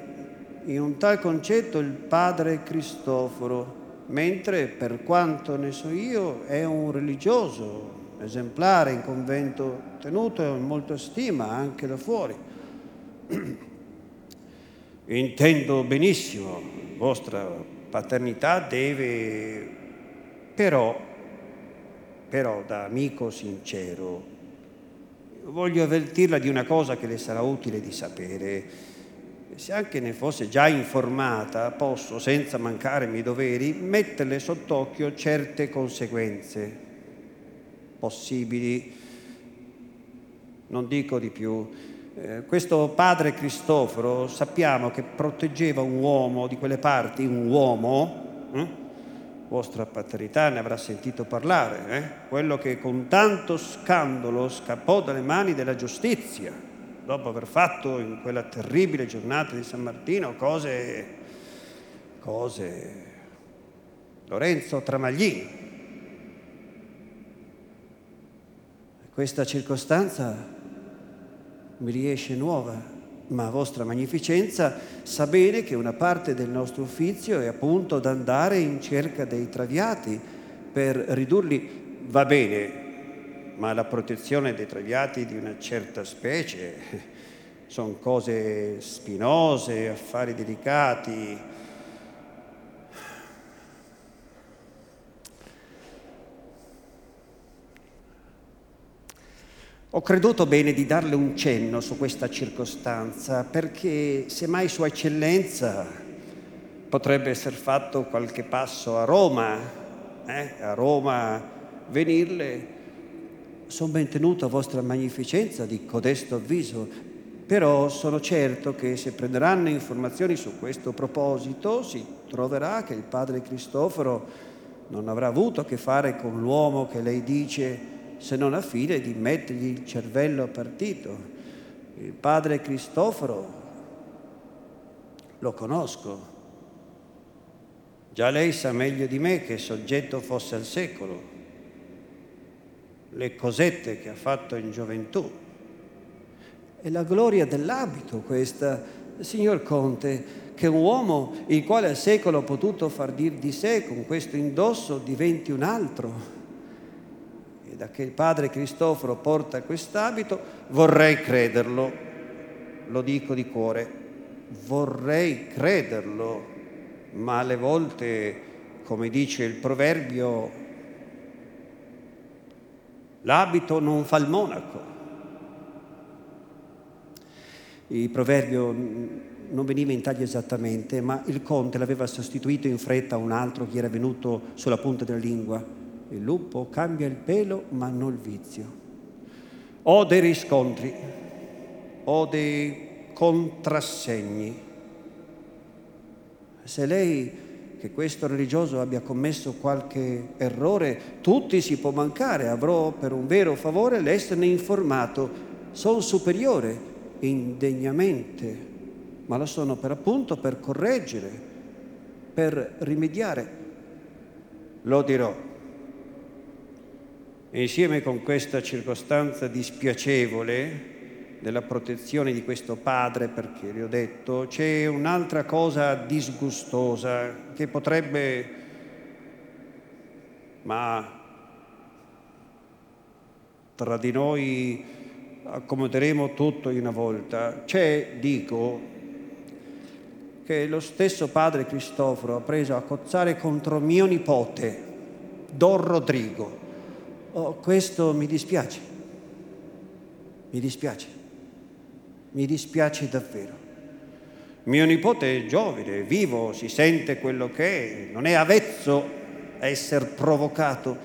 in un tal concetto il padre Cristoforo, mentre per quanto ne so io è un religioso esemplare in convento tenuto in molta stima anche da fuori. Intendo benissimo, vostra paternità deve, però, però da amico sincero, voglio avvertirla di una cosa che le sarà utile di sapere. Se anche ne fosse già informata, posso, senza mancare ai miei doveri, metterle sott'occhio certe conseguenze possibili. Non dico di più. Eh, questo padre Cristoforo sappiamo che proteggeva un uomo di quelle parti, un uomo, eh? Vostra paternità ne avrà sentito parlare, eh? quello che con tanto scandalo scappò dalle mani della giustizia, dopo aver fatto in quella terribile giornata di San Martino cose, cose, Lorenzo Tramaglini. Questa circostanza mi riesce nuova, ma vostra magnificenza sa bene che una parte del nostro uffizio è appunto ad andare in cerca dei traviati per ridurli. Va bene, ma la protezione dei traviati di una certa specie sono cose spinose, affari delicati, Ho creduto bene di darle un cenno su questa circostanza perché se mai Sua Eccellenza potrebbe essere fatto qualche passo a Roma, eh, a Roma venirle, sono ben tenuto a vostra magnificenza di codesto avviso, però sono certo che se prenderanno informazioni su questo proposito si troverà che il padre Cristoforo non avrà avuto a che fare con l'uomo che lei dice se non a fine di mettergli il cervello a partito. Il padre Cristoforo lo conosco. Già lei sa meglio di me che soggetto fosse al secolo, le cosette che ha fatto in gioventù. È la gloria dell'abito questa, signor Conte, che un uomo il quale al secolo ha potuto far dir di sé con questo indosso diventi un altro da che il padre Cristoforo porta quest'abito, vorrei crederlo, lo dico di cuore, vorrei crederlo, ma alle volte, come dice il proverbio, l'abito non fa il monaco. Il proverbio non veniva in taglio esattamente, ma il conte l'aveva sostituito in fretta a un altro che era venuto sulla punta della lingua il lupo cambia il pelo ma non il vizio. Ho dei riscontri, ho dei contrassegni. Se lei che questo religioso abbia commesso qualche errore, tutti si può mancare, avrò per un vero favore l'esserne informato. Sono superiore indegnamente, ma lo sono per appunto per correggere, per rimediare. Lo dirò. Insieme con questa circostanza dispiacevole della protezione di questo padre, perché le ho detto, c'è un'altra cosa disgustosa che potrebbe, ma tra di noi accomoderemo tutto in una volta. C'è, dico, che lo stesso padre Cristoforo ha preso a cozzare contro mio nipote, Don Rodrigo Oh, questo mi dispiace, mi dispiace, mi dispiace davvero. Mio nipote è giovane, vivo, si sente quello che è, non è avezzo a essere provocato.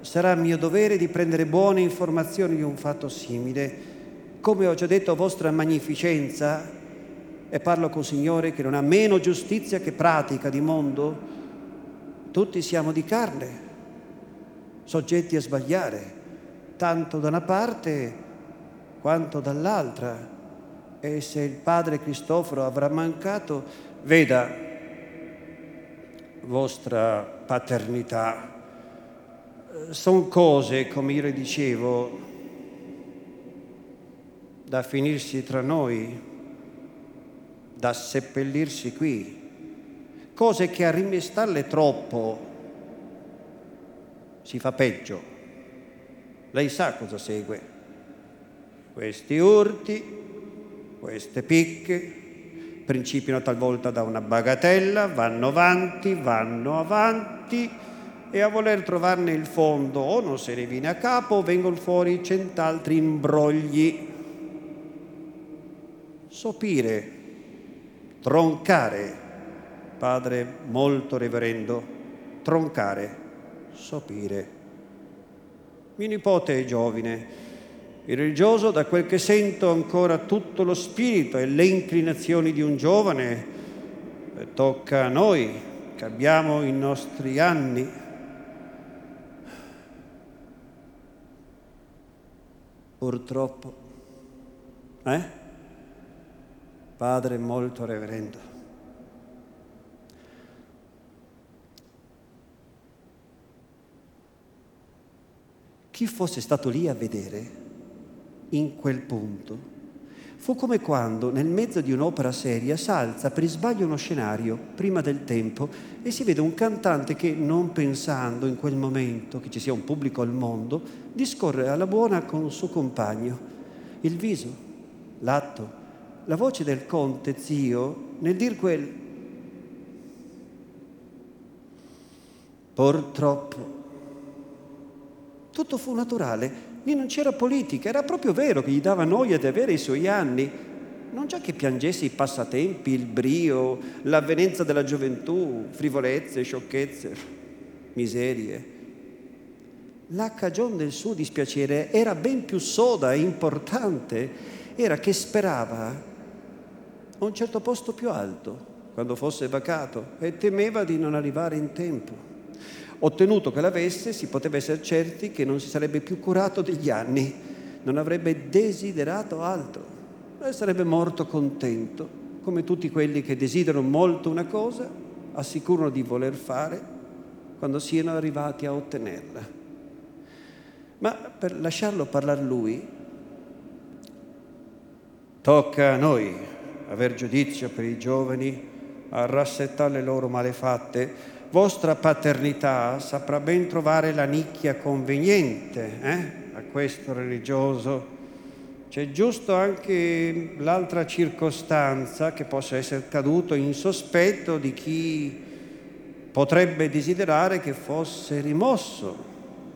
Sarà mio dovere di prendere buone informazioni di un fatto simile. Come ho già detto a vostra magnificenza, e parlo con Signore che non ha meno giustizia che pratica di mondo, tutti siamo di carne, soggetti a sbagliare, tanto da una parte quanto dall'altra. E se il padre Cristoforo avrà mancato, veda vostra paternità. Sono cose, come io le dicevo, da finirsi tra noi, da seppellirsi qui, cose che a rimestarle troppo si fa peggio. Lei sa cosa segue. Questi urti, queste picche, principiano talvolta da una bagatella, vanno avanti, vanno avanti e a voler trovarne il fondo o non se ne viene a capo o vengono fuori cent'altri imbrogli. Sopire, troncare, padre molto reverendo, troncare, sopire. Mio nipote è giovine, il religioso, da quel che sento, ancora tutto lo spirito e le inclinazioni di un giovane. Tocca a noi, che abbiamo i nostri anni. Purtroppo, eh? Padre molto reverendo. Chi fosse stato lì a vedere in quel punto fu come quando nel mezzo di un'opera seria s'alza per sbaglio uno scenario prima del tempo e si vede un cantante che, non pensando in quel momento che ci sia un pubblico al mondo, discorre alla buona con il suo compagno. Il viso, l'atto, la voce del conte zio nel dir quel purtroppo tutto fu naturale Lì non c'era politica, era proprio vero che gli dava noia di avere i suoi anni. Non già che piangesse i passatempi, il brio, l'avvenenza della gioventù, frivolezze, sciocchezze, miserie. La cagione del suo dispiacere era ben più soda e importante, era che sperava a un certo posto più alto quando fosse vacato e temeva di non arrivare in tempo. Ottenuto che l'avesse, si poteva essere certi che non si sarebbe più curato degli anni, non avrebbe desiderato altro e sarebbe morto contento, come tutti quelli che desiderano molto una cosa, assicurano di voler fare quando siano arrivati a ottenerla. Ma per lasciarlo parlare lui, tocca a noi aver giudizio per i giovani, a rassettare le loro malefatte, vostra paternità saprà ben trovare la nicchia conveniente eh, a questo religioso. C'è giusto anche l'altra circostanza che possa essere caduto in sospetto di chi potrebbe desiderare che fosse rimosso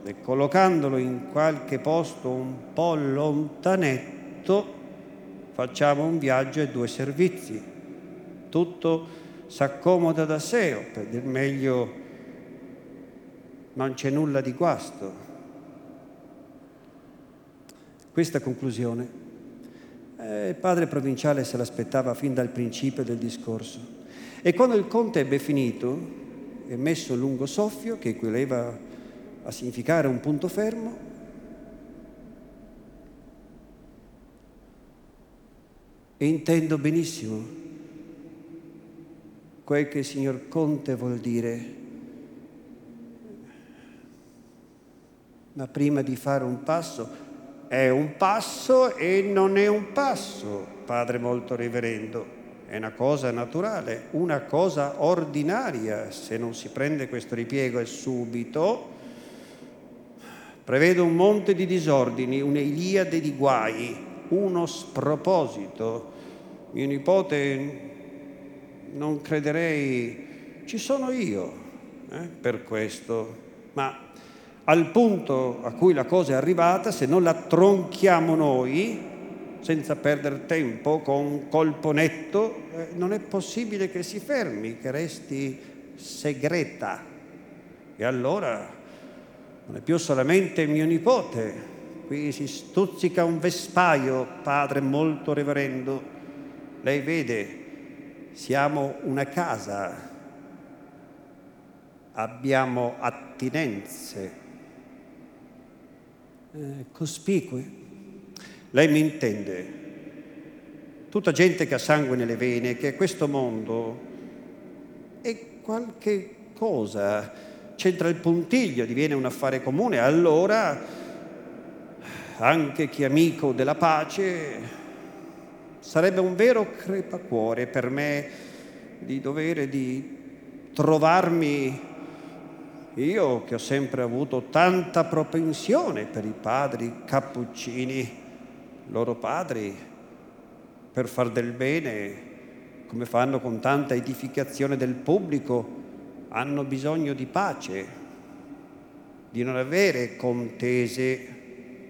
e collocandolo in qualche posto un po' lontanetto facciamo un viaggio e due servizi. Tutto s'accomoda da sé, o per dir meglio non c'è nulla di guasto. Questa conclusione eh, il padre provinciale se l'aspettava fin dal principio del discorso. E quando il conte ebbe finito e messo il lungo soffio, che equivaleva a significare un punto fermo, e intendo benissimo quel che il signor Conte vuol dire. Ma prima di fare un passo, è un passo e non è un passo, padre molto riverendo. È una cosa naturale, una cosa ordinaria. Se non si prende questo ripiego e subito, prevedo un monte di disordini, un'Iliade di guai, uno sproposito. Mio nipote non crederei, ci sono io eh, per questo, ma al punto a cui la cosa è arrivata, se non la tronchiamo noi, senza perdere tempo, con un colpo netto, eh, non è possibile che si fermi, che resti segreta. E allora non è più solamente mio nipote, qui si stuzzica un vespaio, padre molto reverendo. Lei vede, siamo una casa, abbiamo attinenze eh, cospicue. Lei mi intende? Tutta gente che ha sangue nelle vene, che questo mondo è qualche cosa, c'entra il puntiglio, diviene un affare comune, allora anche chi è amico della pace Sarebbe un vero crepacuore per me di dovere di trovarmi io che ho sempre avuto tanta propensione per i padri cappuccini, loro padri, per far del bene, come fanno con tanta edificazione del pubblico, hanno bisogno di pace, di non avere contese,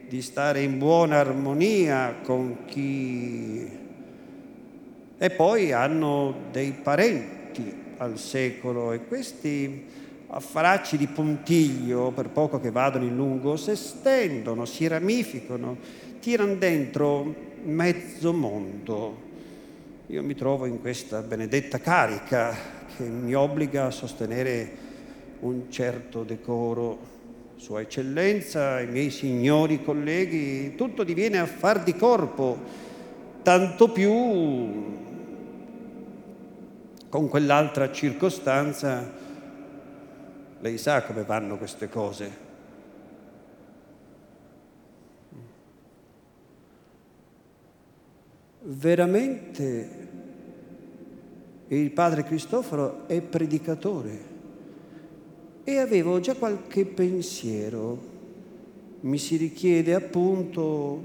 di stare in buona armonia con chi e poi hanno dei parenti al secolo e questi affaracci di puntiglio, per poco che vadano in lungo, si estendono, si ramificano, tirano dentro mezzo mondo. Io mi trovo in questa benedetta carica che mi obbliga a sostenere un certo decoro. Sua Eccellenza, i miei signori colleghi, tutto diviene affar di corpo, tanto più con quell'altra circostanza, lei sa come vanno queste cose. Veramente il padre Cristoforo è predicatore e avevo già qualche pensiero. Mi si richiede appunto,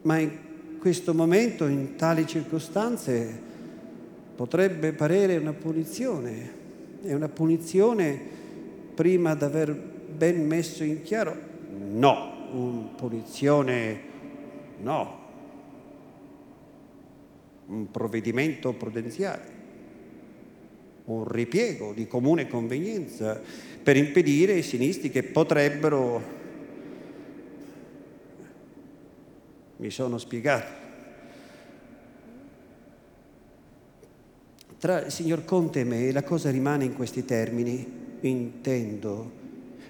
ma in questo momento, in tali circostanze, potrebbe parere una punizione, è una punizione prima di aver ben messo in chiaro? No, una punizione no, un provvedimento prudenziale, un ripiego di comune convenienza per impedire ai sinistri che potrebbero, mi sono spiegato, Tra il signor Conte e me la cosa rimane in questi termini, intendo.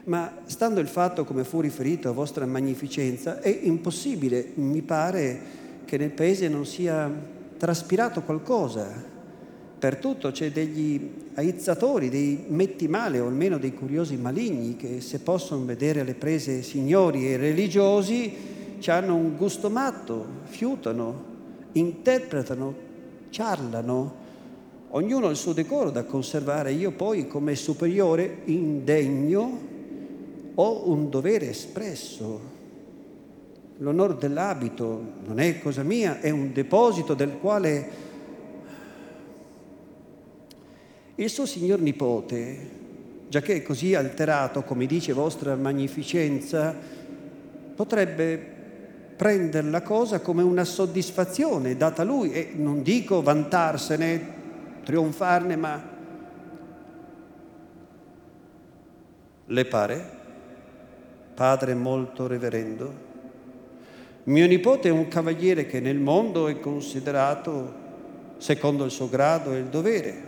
Ma stando il fatto, come fu riferito a vostra magnificenza, è impossibile, mi pare, che nel paese non sia traspirato qualcosa. Per tutto c'è degli aizzatori, dei metti male o almeno dei curiosi maligni che se possono vedere alle prese signori e religiosi ci hanno un gusto matto, fiutano, interpretano, ciarlano Ognuno ha il suo decoro da conservare, io poi come superiore indegno ho un dovere espresso. L'onore dell'abito non è cosa mia, è un deposito del quale il suo signor nipote, già che è così alterato, come dice vostra magnificenza, potrebbe prendere la cosa come una soddisfazione data a lui e non dico vantarsene, trionfarne, ma le pare? Padre molto reverendo? Mio nipote è un cavaliere che nel mondo è considerato secondo il suo grado e il dovere,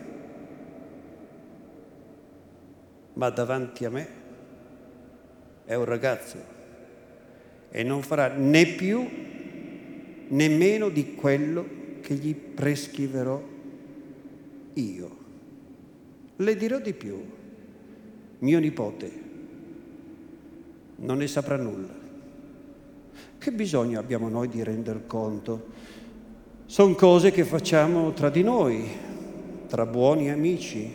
ma davanti a me è un ragazzo e non farà né più né meno di quello che gli prescriverò io. Le dirò di più, mio nipote non ne saprà nulla. Che bisogno abbiamo noi di render conto? Sono cose che facciamo tra di noi, tra buoni amici,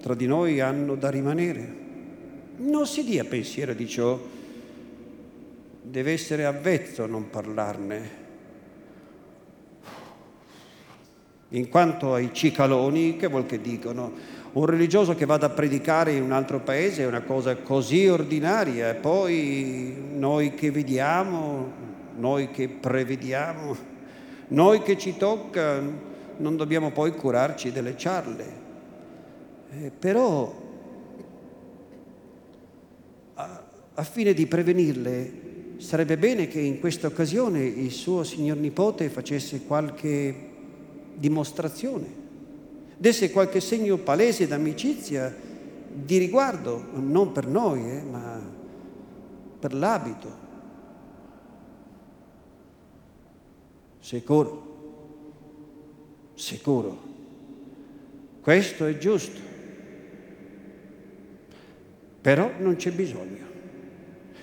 tra di noi hanno da rimanere. Non si dia pensiero di ciò, deve essere avvezzo a non parlarne In quanto ai cicaloni, che vuol che dicono? Un religioso che vada a predicare in un altro paese è una cosa così ordinaria, e poi noi che vediamo, noi che prevediamo, noi che ci tocca, non dobbiamo poi curarci delle ciarle. Eh, però, a, a fine di prevenirle, sarebbe bene che in questa occasione il suo signor nipote facesse qualche dimostrazione, desse qualche segno palese d'amicizia, di riguardo, non per noi, eh, ma per l'abito. Sicuro, sicuro, questo è giusto, però non c'è bisogno.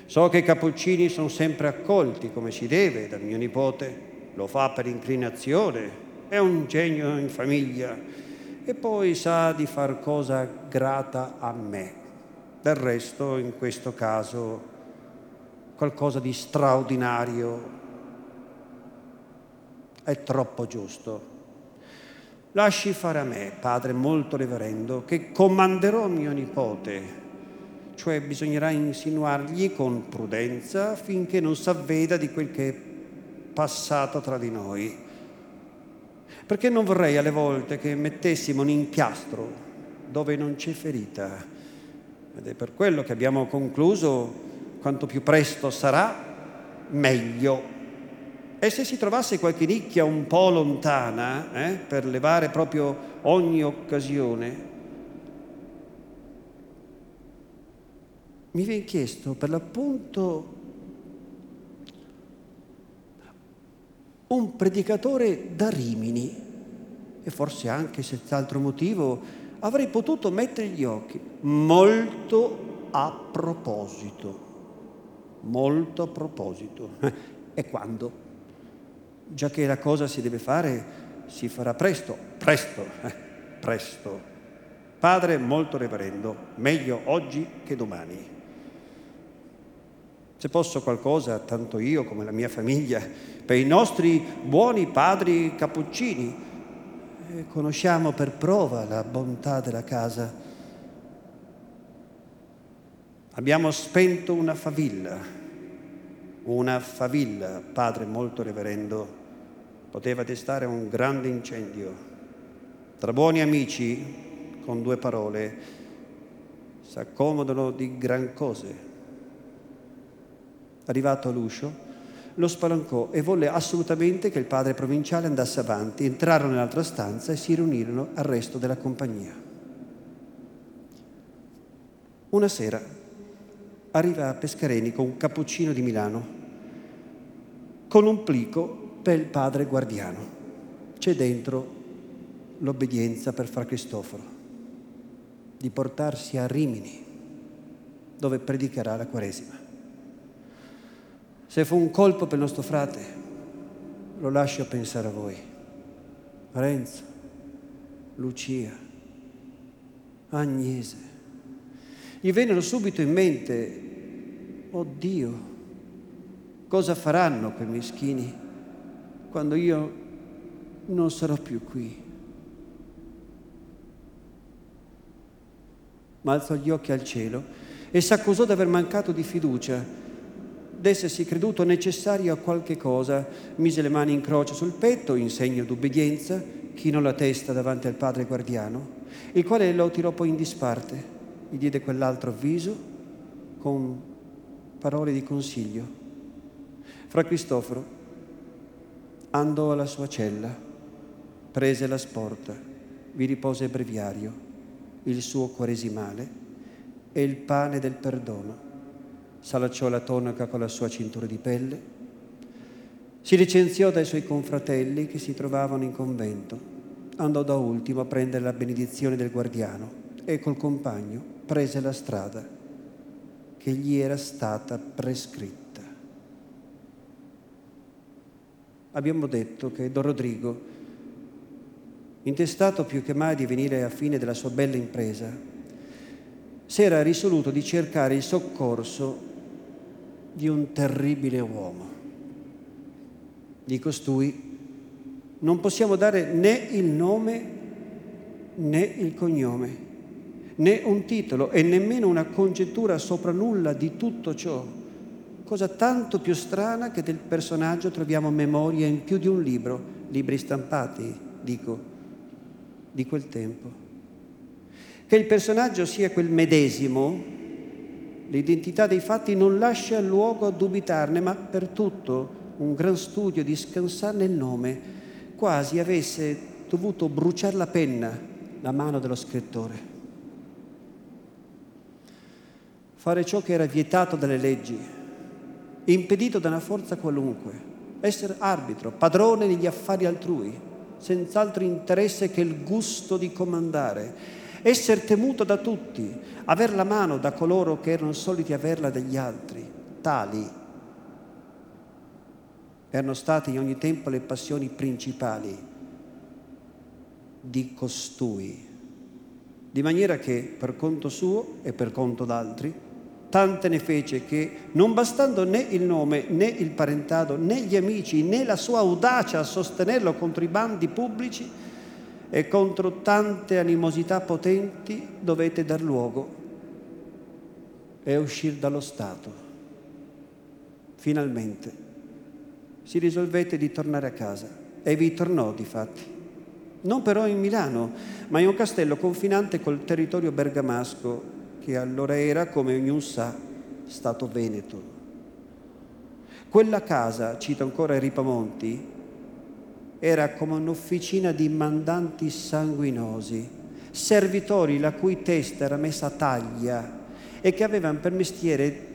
So che i cappuccini sono sempre accolti come si deve dal mio nipote. Lo fa per inclinazione, è un genio in famiglia e poi sa di far cosa grata a me. Del resto, in questo caso, qualcosa di straordinario è troppo giusto. Lasci fare a me, padre molto reverendo, che comanderò mio nipote, cioè bisognerà insinuargli con prudenza finché non s'avveda di quel che è passato tra di noi. Perché non vorrei alle volte che mettessimo un inchiastro dove non c'è ferita. Ed è per quello che abbiamo concluso, quanto più presto sarà, meglio e se si trovasse qualche nicchia un po' lontana, eh, per levare proprio ogni occasione, mi viene chiesto per l'appunto un predicatore da Rimini e forse anche senz'altro motivo avrei potuto mettere gli occhi molto a proposito, molto a proposito. e quando? già che la cosa si deve fare, si farà presto, presto, eh, presto. Padre molto reverendo, meglio oggi che domani. Se posso qualcosa, tanto io come la mia famiglia, per i nostri buoni padri cappuccini, eh, conosciamo per prova la bontà della casa. Abbiamo spento una favilla, una favilla, padre molto reverendo, poteva destare un grande incendio. Tra buoni amici, con due parole, si accomodano di gran cose. Arrivato all'uscio, lo spalancò e volle assolutamente che il padre provinciale andasse avanti. Entrarono nell'altra stanza e si riunirono al resto della compagnia. Una sera arriva a Pescareni con un cappuccino di Milano con un plico per il padre guardiano. C'è dentro l'obbedienza per Fra Cristoforo, di portarsi a Rimini, dove predicherà la Quaresima. Se fu un colpo per il nostro frate, lo lascio pensare a voi. Renzo, Lucia, Agnese. Gli vennero subito in mente, oddio, Cosa faranno quei meschini quando io non sarò più qui? Ma alzò gli occhi al cielo e s'accusò di aver mancato di fiducia, d'essersi creduto necessario a qualche cosa, mise le mani in croce sul petto in segno d'ubbidienza, chinò la testa davanti al padre guardiano, il quale lo tirò poi in disparte, gli diede quell'altro avviso con parole di consiglio. Fra Cristoforo andò alla sua cella, prese la sporta, vi riposa il breviario, il suo quaresimale e il pane del perdono. S'allacciò la tonaca con la sua cintura di pelle, si licenziò dai suoi confratelli che si trovavano in convento, andò da ultimo a prendere la benedizione del guardiano e col compagno prese la strada che gli era stata prescritta. abbiamo detto che Don Rodrigo, intestato più che mai di venire a fine della sua bella impresa, si era risoluto di cercare il soccorso di un terribile uomo. Di costui non possiamo dare né il nome né il cognome, né un titolo e nemmeno una congettura sopra nulla di tutto ciò cosa tanto più strana che del personaggio troviamo memoria in più di un libro, libri stampati, dico, di quel tempo. Che il personaggio sia quel medesimo, l'identità dei fatti non lascia luogo a dubitarne, ma per tutto un gran studio di scansarne il nome, quasi avesse dovuto bruciare la penna, la mano dello scrittore. Fare ciò che era vietato dalle leggi, impedito da una forza qualunque, essere arbitro, padrone negli affari altrui, senz'altro interesse che il gusto di comandare, essere temuto da tutti, aver la mano da coloro che erano soliti averla dagli altri, tali erano state in ogni tempo le passioni principali di costui, di maniera che per conto suo e per conto d'altri, tante ne fece che, non bastando né il nome, né il parentado, né gli amici, né la sua audacia a sostenerlo contro i bandi pubblici e contro tante animosità potenti, dovete dar luogo e uscire dallo Stato. Finalmente si risolvette di tornare a casa e vi tornò di fatti. Non però in Milano, ma in un castello confinante col territorio bergamasco, che allora era, come ognuno sa, stato veneto. Quella casa, cito ancora Ripamonti, era come un'officina di mandanti sanguinosi, servitori la cui testa era messa a taglia e che avevano per mestiere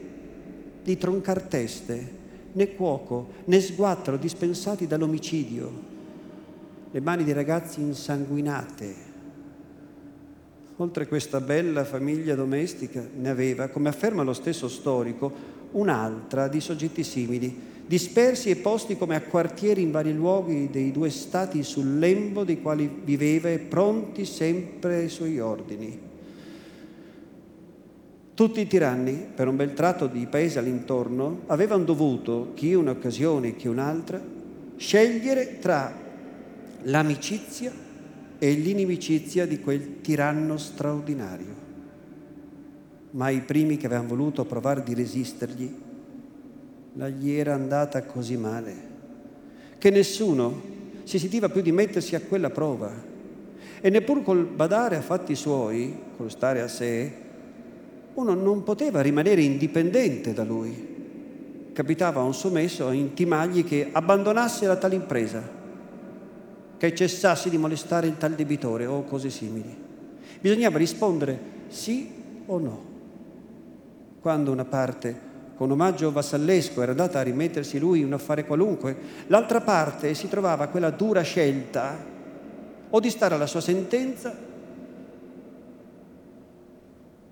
di troncar teste né cuoco, né sguattero dispensati dall'omicidio, le mani di ragazzi insanguinate. Oltre questa bella famiglia domestica ne aveva, come afferma lo stesso storico, un'altra di soggetti simili, dispersi e posti come a quartieri in vari luoghi dei due stati sul lembo dei quali viveva e pronti sempre ai suoi ordini. Tutti i tiranni, per un bel tratto di paese all'intorno, avevano dovuto, chi un'occasione, chi un'altra, scegliere tra l'amicizia e l'inimicizia di quel tiranno straordinario. Ma i primi che avevano voluto provare di resistergli, la gli era andata così male, che nessuno si sentiva più di mettersi a quella prova e neppur col badare a fatti suoi, col stare a sé, uno non poteva rimanere indipendente da lui. Capitava a un sommesso a intimargli che abbandonasse la tale impresa, che cessasse di molestare il tal debitore o cose simili. Bisognava rispondere sì o no. Quando una parte con omaggio vassallesco era andata a rimettersi lui un affare qualunque, l'altra parte si trovava quella dura scelta o di stare alla sua sentenza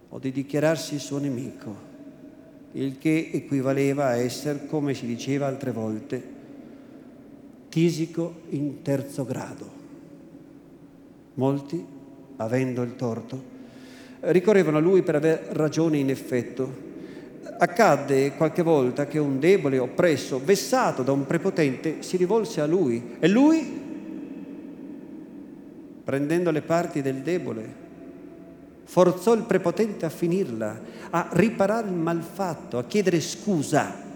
o di dichiararsi suo nemico, il che equivaleva a essere, come si diceva altre volte, tisico in terzo grado. Molti, avendo il torto, ricorrevano a lui per aver ragione in effetto. Accadde qualche volta che un debole, oppresso, vessato da un prepotente, si rivolse a lui e lui, prendendo le parti del debole, forzò il prepotente a finirla, a riparare il malfatto, a chiedere scusa.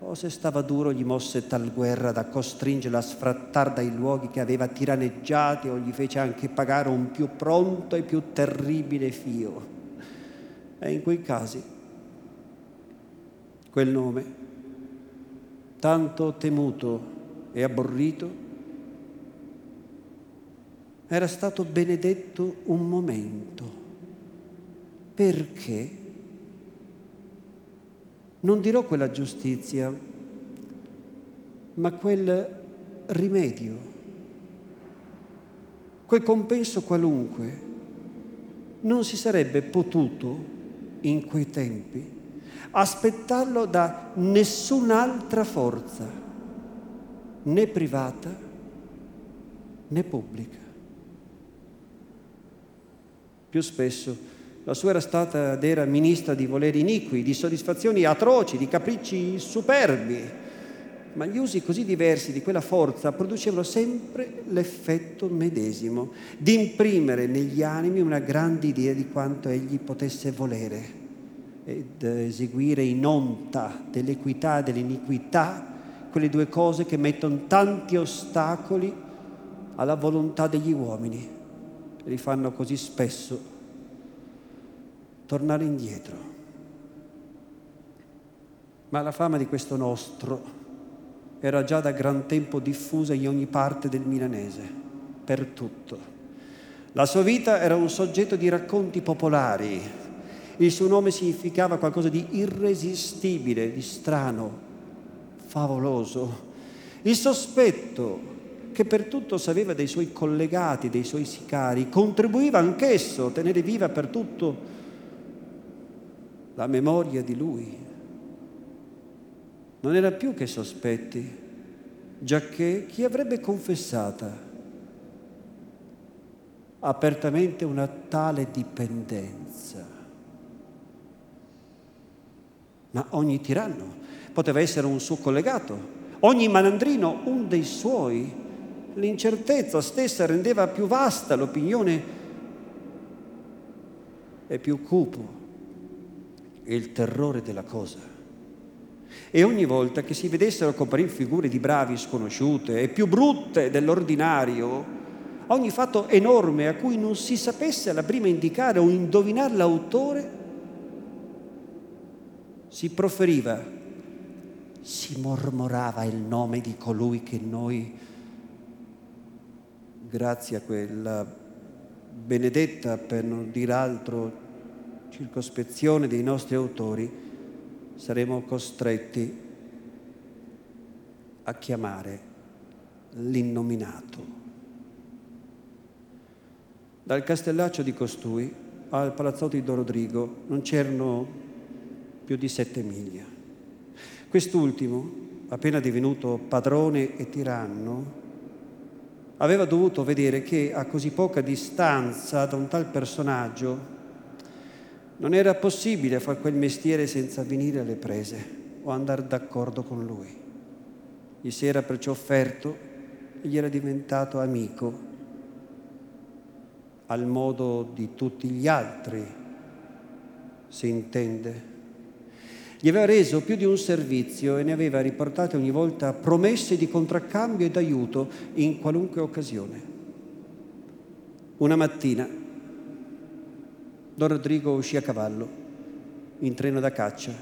O se stava duro gli mosse tal guerra da costringerlo a sfrattare dai luoghi che aveva tiraneggiati o gli fece anche pagare un più pronto e più terribile fio. E in quei casi quel nome, tanto temuto e abborrito, era stato benedetto un momento. Perché? Non dirò quella giustizia, ma quel rimedio, quel compenso qualunque, non si sarebbe potuto in quei tempi aspettarlo da nessun'altra forza, né privata né pubblica più spesso. La sua era stata ed era ministra di voleri iniqui, di soddisfazioni atroci, di capricci superbi, ma gli usi così diversi di quella forza producevano sempre l'effetto medesimo, di imprimere negli animi una grande idea di quanto egli potesse volere ed eseguire in onta dell'equità e dell'iniquità quelle due cose che mettono tanti ostacoli alla volontà degli uomini li fanno così spesso tornare indietro. Ma la fama di questo nostro era già da gran tempo diffusa in ogni parte del milanese, per tutto. La sua vita era un soggetto di racconti popolari, il suo nome significava qualcosa di irresistibile, di strano, favoloso. Il sospetto che per tutto sapeva dei suoi collegati, dei suoi sicari, contribuiva anch'esso a tenere viva per tutto la memoria di lui. Non era più che sospetti, giacché chi avrebbe confessata apertamente una tale dipendenza? Ma ogni tiranno poteva essere un suo collegato, ogni malandrino un dei suoi. L'incertezza stessa rendeva più vasta l'opinione e più cupo il terrore della cosa. E ogni volta che si vedessero comparire figure di bravi sconosciute e più brutte dell'ordinario, ogni fatto enorme a cui non si sapesse alla prima indicare o indovinare l'autore, si proferiva, si mormorava il nome di colui che noi, grazie a quella benedetta, per non dire altro, circospezione dei nostri autori, saremo costretti a chiamare l'innominato. Dal castellaccio di costui al palazzotto di Don Rodrigo non c'erano più di sette miglia. Quest'ultimo, appena divenuto padrone e tiranno, aveva dovuto vedere che a così poca distanza da un tal personaggio non era possibile fare quel mestiere senza venire alle prese o andare d'accordo con lui. Gli si era perciò offerto e gli era diventato amico al modo di tutti gli altri, si intende. Gli aveva reso più di un servizio e ne aveva riportate ogni volta promesse di contraccambio e d'aiuto in qualunque occasione. Una mattina Don Rodrigo uscì a cavallo, in treno da caccia,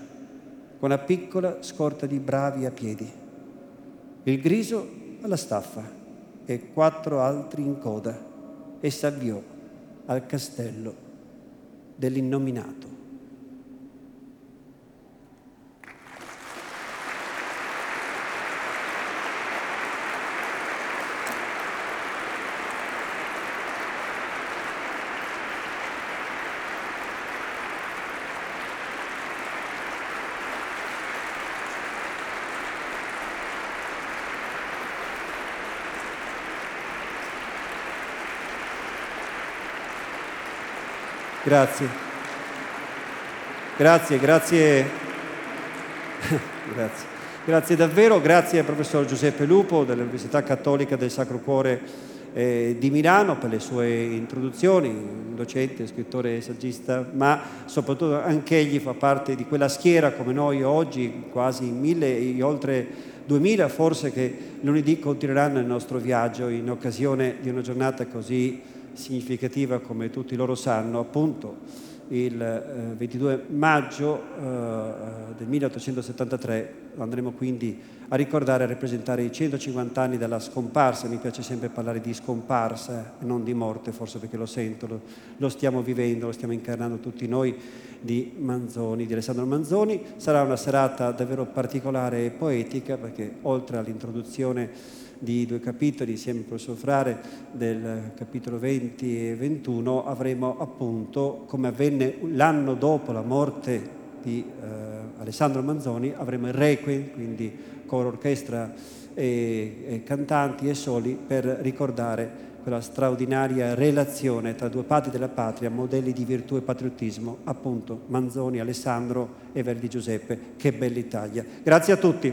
con una piccola scorta di bravi a piedi, il griso alla staffa e quattro altri in coda, e s'avviò al castello dell'innominato. Grazie. Grazie, grazie. grazie. Grazie davvero, grazie al professor Giuseppe Lupo dell'Università Cattolica del Sacro Cuore eh, di Milano per le sue introduzioni, docente, scrittore e saggista, ma soprattutto anche egli fa parte di quella schiera come noi oggi, quasi mille, oltre duemila forse che lunedì continueranno il nostro viaggio in occasione di una giornata così significativa, come tutti loro sanno, appunto il eh, 22 maggio eh, del 1873 andremo quindi a ricordare e rappresentare i 150 anni dalla scomparsa, mi piace sempre parlare di scomparsa e non di morte, forse perché lo sento, lo, lo stiamo vivendo, lo stiamo incarnando tutti noi di Manzoni, di Alessandro Manzoni. Sarà una serata davvero particolare e poetica perché oltre all'introduzione di due capitoli insieme al professor Frare del capitolo 20 e 21 avremo appunto, come avvenne l'anno dopo la morte di eh, Alessandro Manzoni, avremo il Requiem, quindi coro, orchestra e, e cantanti e soli per ricordare quella straordinaria relazione tra due padri della patria, modelli di virtù e patriottismo, appunto Manzoni, Alessandro e Verdi Giuseppe. Che bella Italia. Grazie a tutti.